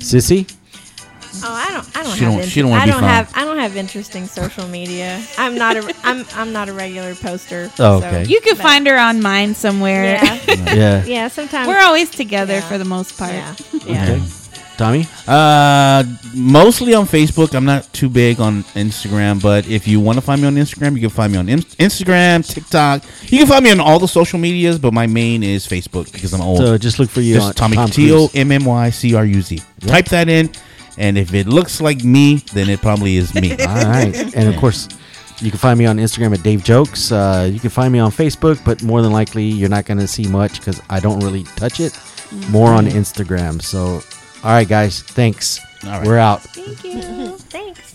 Sissy? Oh, I don't. I don't She have. don't- int- she don't wanna I don't found. have. I don't have interesting social media. I'm not a. I'm. I'm not a regular poster. Oh, so- okay. You can find her on mine somewhere. Yeah. Yeah. yeah. Sometimes We're always together Yeah. for the most part. Yeah. Yeah. Okay. Tommy? Uh, mostly on Facebook. I'm not too big on Instagram, but if you want to find me on Instagram, you can find me on in- Instagram, TikTok. You can find me on all the social medias, but my main is Facebook because I'm old. So just look for you on Just Tommy Tom T O Cruz. M M Y C R U Z. Type that in, and if it looks like me, then it probably is me. All right. And of course, you can find me on Instagram at Dave Jokes. Uh, you can find me on Facebook, but more than likely, you're not going to see much because I don't really touch it. More on Instagram. So, all right, guys. Thanks. All right. We're out. Thank you. Thanks.